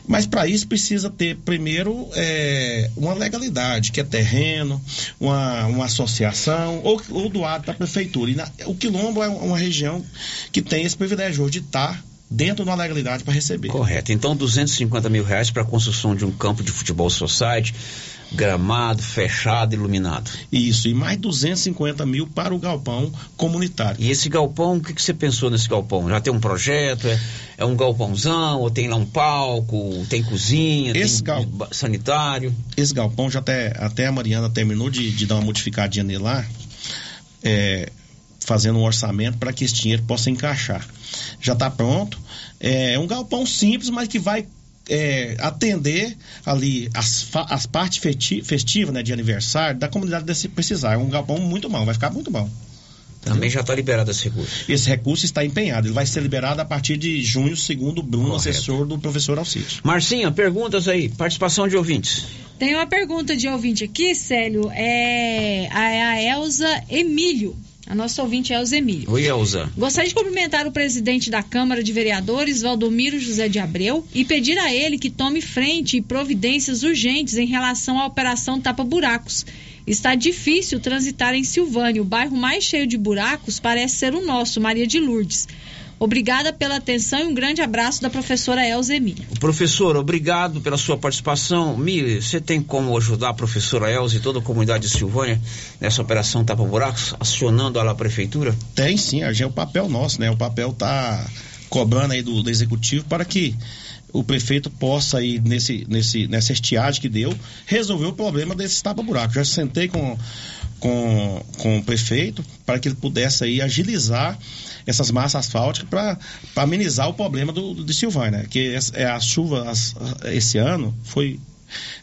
Mas para isso precisa ter, primeiro, é, uma legalidade, que é terreno, uma, uma associação, ou, ou doado para a prefeitura. E na, o Quilombo é uma região que tem esse privilégio hoje de estar dentro de uma legalidade para receber. Correto. Então, 250 mil reais para a construção de um campo de futebol society, gramado, fechado, iluminado. Isso, e mais 250 mil para o galpão comunitário. E esse galpão, o que, que você pensou nesse galpão? Já tem um projeto? É, é um galpãozão? Ou tem lá um palco? Tem cozinha? Esse tem gal... sanitário? Esse galpão, já até, até a Mariana terminou de, de dar uma modificadinha nele lá, é, fazendo um orçamento para que esse dinheiro possa encaixar. Já está pronto. É um galpão simples, mas que vai é, atender ali as, as partes festivas né, de aniversário da comunidade desse precisar. É um galpão muito bom, vai ficar muito bom. Também já está liberado esse recurso. Esse recurso está empenhado. Ele vai ser liberado a partir de junho, segundo o Bruno, Correto. assessor do professor Alcide. Marcinha, perguntas aí. Participação de ouvintes. Tem uma pergunta de ouvinte aqui, Célio. É a, é a Elza Emílio. A nossa ouvinte é Elza Emílio. Oi, Elza. Gostaria de cumprimentar o presidente da Câmara de Vereadores, Valdomiro José de Abreu, e pedir a ele que tome frente e providências urgentes em relação à operação Tapa Buracos. Está difícil transitar em Silvânia. O bairro mais cheio de buracos parece ser o nosso, Maria de Lourdes. Obrigada pela atenção e um grande abraço da professora Elza Emília. Professor, obrigado pela sua participação. Mili, você tem como ajudar a professora Elza e toda a comunidade de Silvânia nessa operação Tapa Buracos, acionando a prefeitura? Tem sim, é o papel nosso, né? O papel tá cobrando aí do, do executivo para que o prefeito possa aí nesse, nesse, nessa estiagem que deu, resolver o problema desse tapa-buraco. Já sentei com, com, com o prefeito para que ele pudesse aí agilizar essas massas asfálticas para amenizar o problema do, do de Silvânia, que é a chuva as, esse ano foi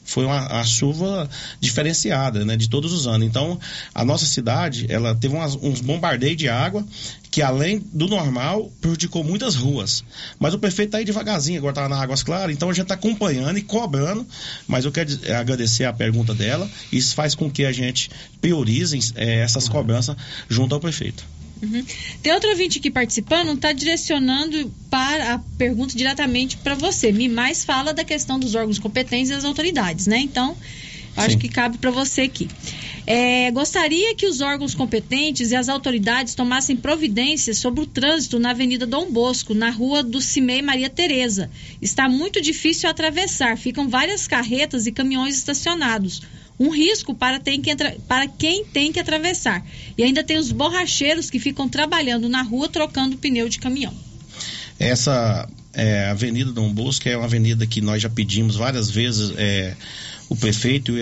foi uma a chuva diferenciada, né, de todos os anos. Então, a nossa cidade, ela teve umas, uns bombardeios de água que além do normal prejudicou muitas ruas. Mas o prefeito está aí devagarzinho, agora está na Águas Claras, então a gente está acompanhando e cobrando. Mas eu quero agradecer a pergunta dela. Isso faz com que a gente priorize é, essas cobranças junto ao prefeito. Uhum. Tem outro ouvinte aqui participando, está direcionando para a pergunta diretamente para você. Me mais fala da questão dos órgãos competentes e das autoridades, né? Então, acho Sim. que cabe para você aqui. É, gostaria que os órgãos competentes e as autoridades tomassem providências sobre o trânsito na Avenida Dom Bosco, na rua do Cimei Maria Tereza. Está muito difícil atravessar, ficam várias carretas e caminhões estacionados um risco para, que para quem tem que atravessar. E ainda tem os borracheiros que ficam trabalhando na rua trocando pneu de caminhão. Essa é, Avenida Dom Bosco é uma avenida que nós já pedimos várias vezes é, o prefeito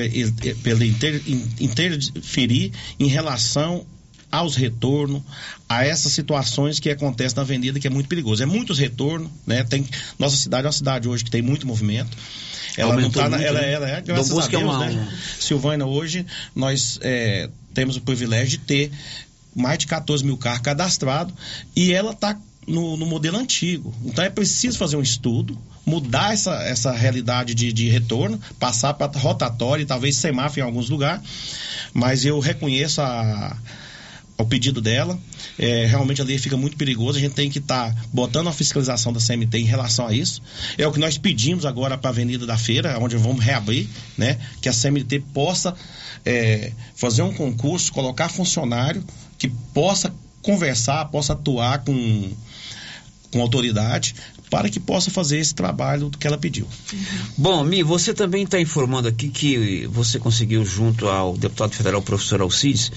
pelo inter, interferir em relação aos retornos, a essas situações que acontecem na avenida, que é muito perigoso. É muitos retornos, né? Tem, nossa cidade é uma cidade hoje que tem muito movimento. Ela Aumentou não tá na, muito, ela, né? ela é, graças Dom a Bosco é Deus, uma- né? Silvânia, hoje, nós é, temos o privilégio de ter mais de 14 mil carros cadastrados e ela está no, no modelo antigo. Então é preciso fazer um estudo, mudar essa, essa realidade de, de retorno, passar para rotatória, talvez semáforo em alguns lugares, mas eu reconheço a, o pedido dela. É, realmente ali fica muito perigoso. A gente tem que estar tá botando a fiscalização da CMT em relação a isso. É o que nós pedimos agora para a Avenida da Feira, onde vamos reabrir, né? Que a CMT possa é, fazer um concurso, colocar funcionário que possa conversar, possa atuar com, com autoridade para que possa fazer esse trabalho que ela pediu. Bom, Mi, você também está informando aqui que você conseguiu, junto ao deputado federal professor Alcides,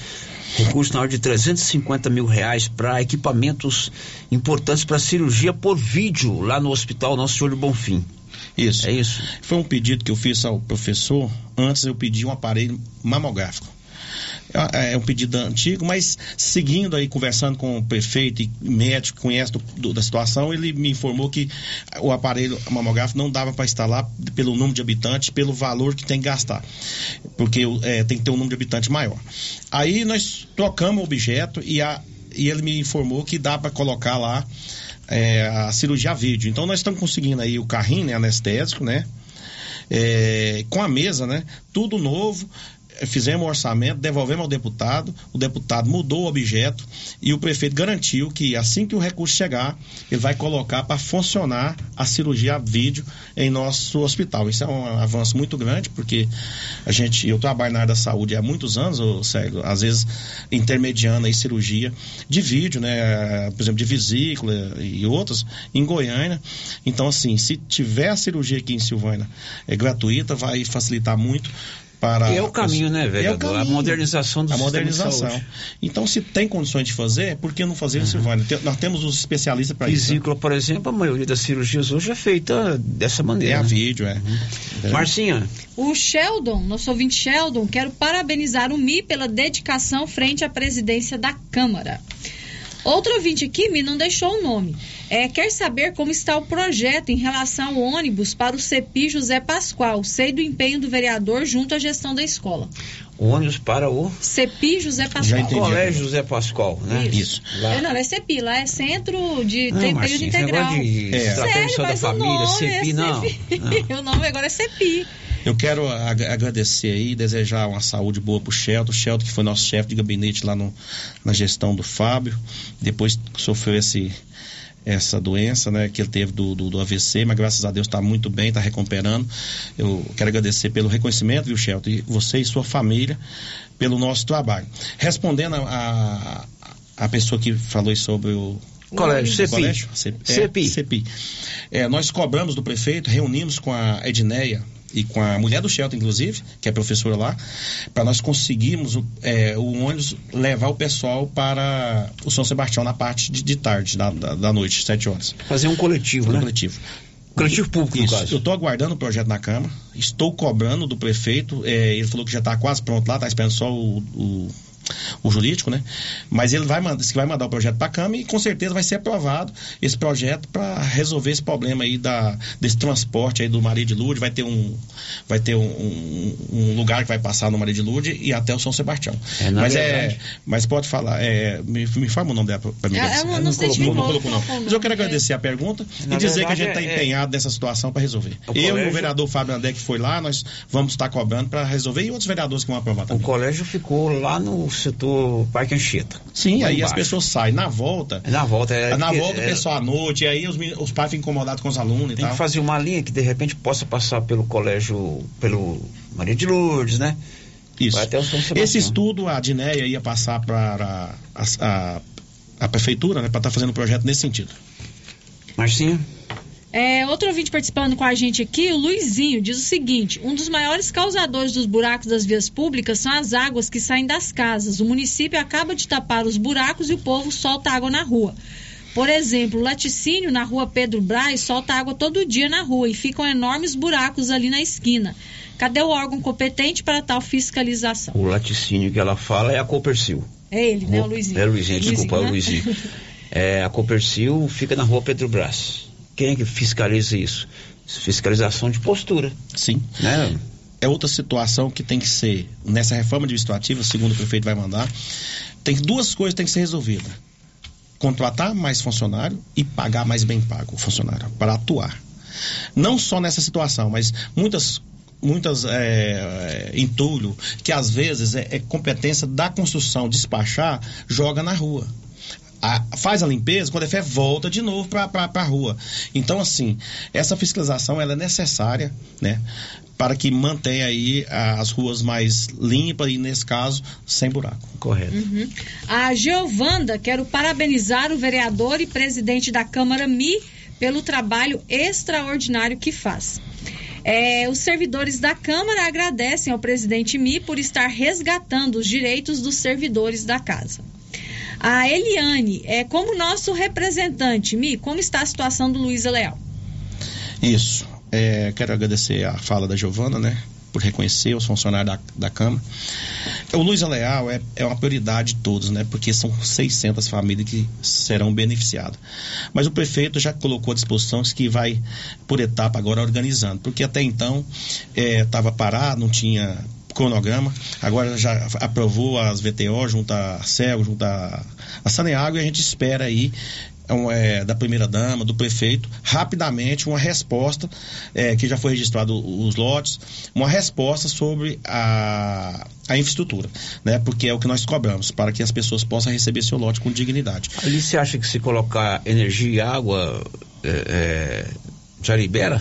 recurso na ordem de 350 mil reais para equipamentos importantes para cirurgia por vídeo lá no Hospital Nosso Senhor do Bonfim. Isso. É isso. Foi um pedido que eu fiz ao professor. Antes eu pedi um aparelho mamográfico. É, é um pedido antigo, mas seguindo aí, conversando com o prefeito e médico que conhece do, do, da situação, ele me informou que o aparelho mamográfico não dava para instalar pelo número de habitantes, pelo valor que tem que gastar, porque é, tem que ter um número de habitantes maior. Aí nós trocamos o objeto e, a, e ele me informou que dá para colocar lá é, a cirurgia vídeo. Então nós estamos conseguindo aí o carrinho né, anestésico, né? É, com a mesa, né? Tudo novo fizemos o orçamento, devolvemos ao deputado, o deputado mudou o objeto e o prefeito garantiu que assim que o recurso chegar, ele vai colocar para funcionar a cirurgia a vídeo em nosso hospital. Isso é um avanço muito grande, porque a gente, eu trabalho na área da saúde há muitos anos, ô, Sérgio, às vezes intermediando aí cirurgia de vídeo, né, por exemplo, de vesícula e outras, em Goiânia. Então, assim, se tiver a cirurgia aqui em Silvânia é gratuita, vai facilitar muito para. E é o caminho, né, velho? É o caminho, a modernização do A modernização. Então, se tem condições de fazer, por que não fazer uhum. Silvânia? Nós temos os especialistas para isso. Vesícula, por exemplo, a maioria das cirurgias hoje é feita dessa maneira. É a né? vídeo, é. Uhum. Marcinha. O Sheldon, nosso ouvinte Sheldon, quero parabenizar o Mi pela dedicação frente à presidência da Câmara. Outro ouvinte aqui, me não deixou o nome. É, quer saber como está o projeto em relação ao ônibus para o CEPI José Pascoal. Sei do empenho do vereador junto à gestão da escola. O ônibus para o CEPI José Pascoal. Já entendi. Colégio José Pascoal, né? Isso. Isso. É, não, é CEPI, lá é Centro de não, Integral. De é. Sério, da família, CEPI, é não. CEPI. não. *laughs* o nome agora é CEPI. Eu quero agradecer aí, desejar uma saúde boa pro Shelton. O Shelton, que foi nosso chefe de gabinete lá no, na gestão do Fábio, depois sofreu esse, essa doença, né, que ele teve do, do, do AVC, mas graças a Deus está muito bem, está recuperando. Eu quero agradecer pelo reconhecimento, viu, Shelton, e você e sua família pelo nosso trabalho. Respondendo a, a, a pessoa que falou sobre o Colégio, CEPI. Colégio, CEPI. É, CEPI. É, nós cobramos do prefeito, reunimos com a Edneia, e com a mulher do Shelton, inclusive, que é professora lá, para nós conseguirmos é, o ônibus levar o pessoal para o São Sebastião na parte de, de tarde, da, da, da, noite, sete horas. Fazer um coletivo, Fazer né? Um coletivo. Coletivo público, Isso. no caso. Eu estou aguardando o projeto na Câmara, estou cobrando do prefeito, é, ele falou que já está quase pronto lá, está esperando só o, o o jurídico, né? Mas ele vai mandar, vai mandar o projeto para a Câmara e com certeza vai ser aprovado esse projeto para resolver esse problema aí da, desse transporte aí do Maria de Lourdes. Vai ter um, vai ter um, um, um lugar que vai passar no Maria de Lourdes e até o São Sebastião. É, mas é, verdade. é, mas pode falar, é, me, me fala o nome dela para mim. É, não, não, colocou, não colocou não. Mas eu quero agradecer a pergunta na e dizer verdade, que a gente está é, é, empenhado nessa situação para resolver. O eu colégio... e o vereador Fábio André que foi lá, nós vamos estar cobrando para resolver e outros vereadores que vão aprovar também. O colégio ficou lá no setor Parque Anchieta. Sim, aí embaixo. as pessoas saem. Na volta. Na volta, é. Na volta, o é, pessoal à noite, aí os, os pais ficam incomodados com os alunos e Tem que fazer uma linha que de repente possa passar pelo colégio, pelo Maria de Lourdes, né? Isso. Esse estudo, a Dinéia ia passar para a, a, a, prefeitura, né? Para estar tá fazendo um projeto nesse sentido. Marcinha? É, outro ouvinte participando com a gente aqui, o Luizinho, diz o seguinte: um dos maiores causadores dos buracos das vias públicas são as águas que saem das casas. O município acaba de tapar os buracos e o povo solta água na rua. Por exemplo, o laticínio na rua Pedro Braz solta água todo dia na rua e ficam enormes buracos ali na esquina. Cadê o órgão competente para tal fiscalização? O laticínio que ela fala é a Copercil. É ele, né, o Luizinho? É Luizinho, desculpa, Luizinho, né? é o Luizinho. É, a Copercil fica na rua Pedro Brás. Quem é que fiscaliza isso? Fiscalização de postura. Sim. Né? é outra situação que tem que ser, nessa reforma administrativa, segundo o prefeito vai mandar, tem duas coisas que tem que ser resolvidas. Contratar mais funcionário e pagar mais bem pago o funcionário para atuar. Não só nessa situação, mas muitas muitas é, entulho que às vezes é, é competência da construção despachar joga na rua a- faz a limpeza, quando é fé, volta de novo para a rua. Então, assim, essa fiscalização ela é necessária, né? Para que mantenha aí as ruas mais limpas e, nesse caso, sem buraco. Correto. Uhum. A Geovanda, quero parabenizar o vereador e presidente da Câmara Mi pelo trabalho extraordinário que faz. É, os servidores da Câmara agradecem ao presidente Mi por estar resgatando os direitos dos servidores da casa. A Eliane, é, como nosso representante, Mi, como está a situação do Luiz Leal? Isso. É, quero agradecer a fala da Giovana, né? Por reconhecer os funcionários da, da Câmara. O Luiz Leal é, é uma prioridade de todos, né? Porque são 600 famílias que serão beneficiadas. Mas o prefeito já colocou à disposição que vai, por etapa, agora organizando. Porque até então estava parado, não tinha cronograma. Agora já aprovou as VTO junto à CEL, junto à, Saneago e a gente espera aí é, da primeira dama, do prefeito, rapidamente uma resposta, é, que já foi registrado os lotes, uma resposta sobre a, a infraestrutura, né? Porque é o que nós cobramos, para que as pessoas possam receber seu lote com dignidade. Ali você acha que se colocar energia e água é, é, já libera?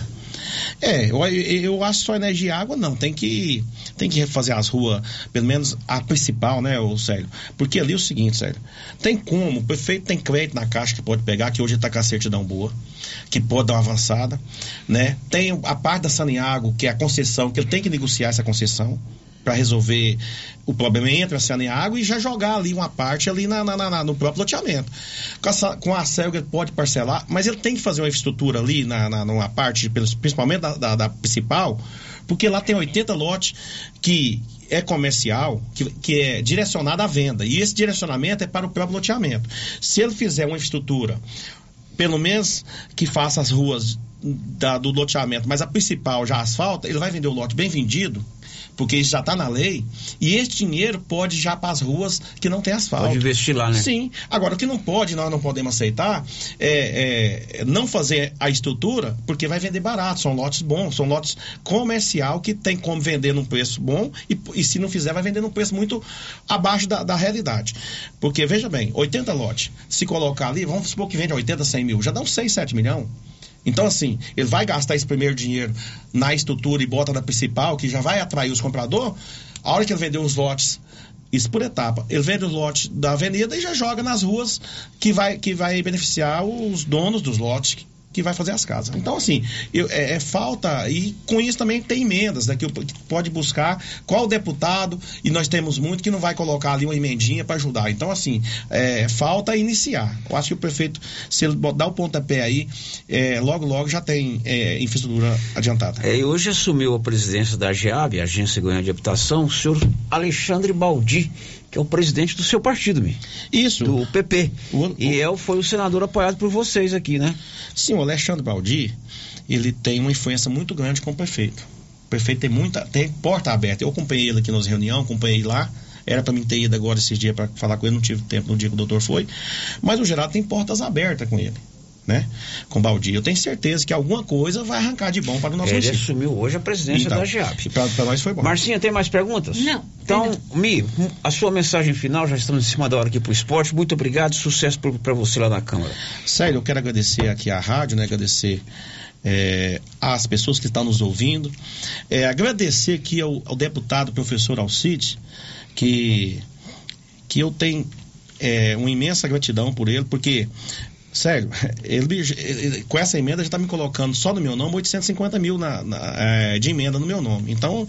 É, eu, eu acho só energia e água não, tem que tem que refazer as ruas, pelo menos a principal, né, o Sérgio? Porque ali é o seguinte, Sérgio, tem como, o prefeito tem crédito na caixa que pode pegar, que hoje está com a certidão boa, que pode dar uma avançada, né? Tem a parte da Saniago, que é a concessão, que ele tem que negociar essa concessão para resolver o problema entre a Saneago e já jogar ali uma parte ali na, na- na- no próprio loteamento. Com a, com a pode parcelar, mas ele tem que fazer uma infraestrutura ali na, na, numa parte, principalmente da, da- da principal, porque lá tem 80 lotes que é comercial, que, que é direcionado à venda. E esse direcionamento é para o próprio loteamento. Se ele fizer uma infraestrutura pelo menos que faça as ruas da- do loteamento, mas a principal já asfalta, ele vai vender o lote bem vendido, porque isso já está na lei, e esse dinheiro pode já para as ruas que não tem asfalto. Pode investir lá, né? Sim. Agora, o que não pode, nós não podemos aceitar, é, é não fazer a estrutura, porque vai vender barato, são lotes bons, são lotes comercial que tem como vender num preço bom, e, e se não fizer, vai vender num preço muito abaixo da, da realidade. Porque, veja bem, 80 lotes, se colocar ali, vamos supor que vende 80, 100 mil, já dá uns 6, 7 milhões. Então, assim, ele vai gastar esse primeiro dinheiro na estrutura e bota na principal, que já vai atrair os compradores. A hora que ele vender os lotes, isso por etapa, ele vende os lotes da avenida e já joga nas ruas que vai, que vai beneficiar os donos dos lotes que vai fazer as casas. Então, assim, eu- é, é falta, e com isso também tem emendas, né, que, pode buscar qual deputado, e nós temos muito que não vai colocar ali uma emendinha para ajudar. Então, assim, é, falta iniciar. Eu acho que o prefeito, se ele dar o pontapé aí, é, logo, logo já tem é, infraestrutura adiantada. É, hoje assumiu a presidência da GEAB, Agência Goiânia de Habitação, o senhor Alexandre Baldi, que é o presidente do seu partido, Mi. Isso. Do PP. e é, foi o senador apoiado por vocês aqui, né? Sim, o Alexandre Baldi, ele tem uma influência muito grande com o prefeito. O prefeito tem muita, tem porta aberta. Eu acompanhei ele aqui nas reuniões, acompanhei lá. Era para mim ter ido agora esses dias para falar com ele, não tive tempo no dia que o doutor foi. Mas o Geraldo tem portas abertas com ele, né? Com o Baldi. Eu tenho certeza que alguma coisa vai arrancar de bom para o nosso Ele município. assumiu hoje a presidência Então, da GEAB. Para nós foi bom. Marcinha, tem mais perguntas? Não. Então, Mi, a sua mensagem final, já estamos em cima da hora aqui pro esporte. Muito obrigado, sucesso para você lá na Câmara. Sério, eu quero agradecer aqui à rádio, né? Agradecer é, às pessoas que estão nos ouvindo. É, agradecer aqui ao, ao deputado professor Alcide, que, que eu tenho é, uma imensa gratidão por ele, porque, sério, *laughs* ele, ele- com essa emenda já está me colocando só no meu nome 850 mil na, na, é, de emenda no meu nome. Então,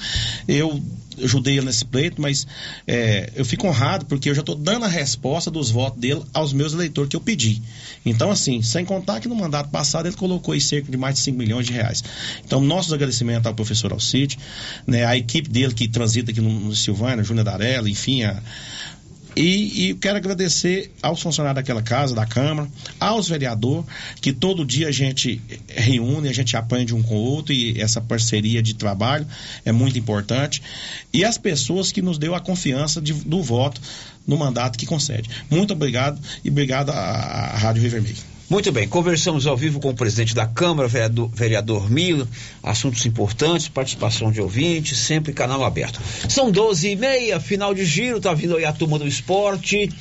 eu ajudei ele nesse pleito, mas é, eu fico honrado porque eu já estou dando a resposta dos votos dele aos meus eleitores que eu pedi. Então, assim, sem contar que no mandato passado ele colocou aí cerca de mais de 5 milhões de reais. Então, nossos agradecimentos ao professor Alcide, né, a equipe dele que transita aqui no, no Silvânia, Júnior Darella, enfim, a, E, e quero agradecer aos funcionários daquela casa, da Câmara, aos vereadores, que todo dia a gente reúne, a gente aprende um com o outro e essa parceria de trabalho é muito importante. E as pessoas que nos deu a confiança de, do voto no mandato que concede. Muito obrigado e obrigado à, Rádio Rio Vermelho. Muito bem, conversamos ao vivo com o presidente da Câmara, vereador, vereador Milo, assuntos importantes, participação de ouvintes, sempre canal aberto. São 12 e meia, final de giro, tá vindo aí a turma do esporte.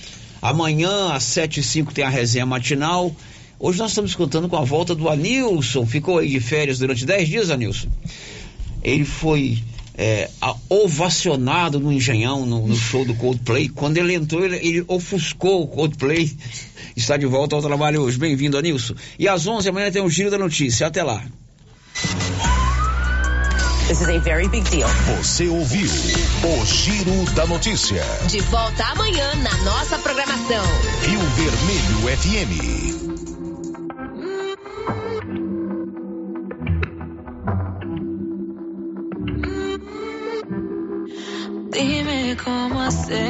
Amanhã, às 7 e 5 tem a resenha matinal. Hoje nós estamos contando com a volta do Anilson, ficou aí de férias durante 10 dias, Anilson. Ele foi é, a- ovacionado no Engenhão, no, no show do Coldplay. Quando ele entrou, ele, ele ofuscou o Coldplay. Está de volta ao trabalho hoje. Bem-vindo, Anilson. E às 11 amanhã tem o Giro da Notícia. Até lá. This is a very big deal. Você ouviu o Giro da Notícia. De volta amanhã na nossa programação. Rio Vermelho FM. Dime cómo hacemos.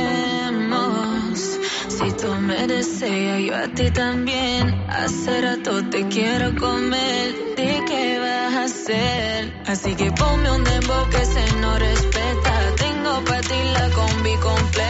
Si tú me deseas, yo a ti también. Hace rato te quiero comer. ¿De qué vas a hacer? Así que ponme un dembow que se no respeta. Tengo para ti la combi completa.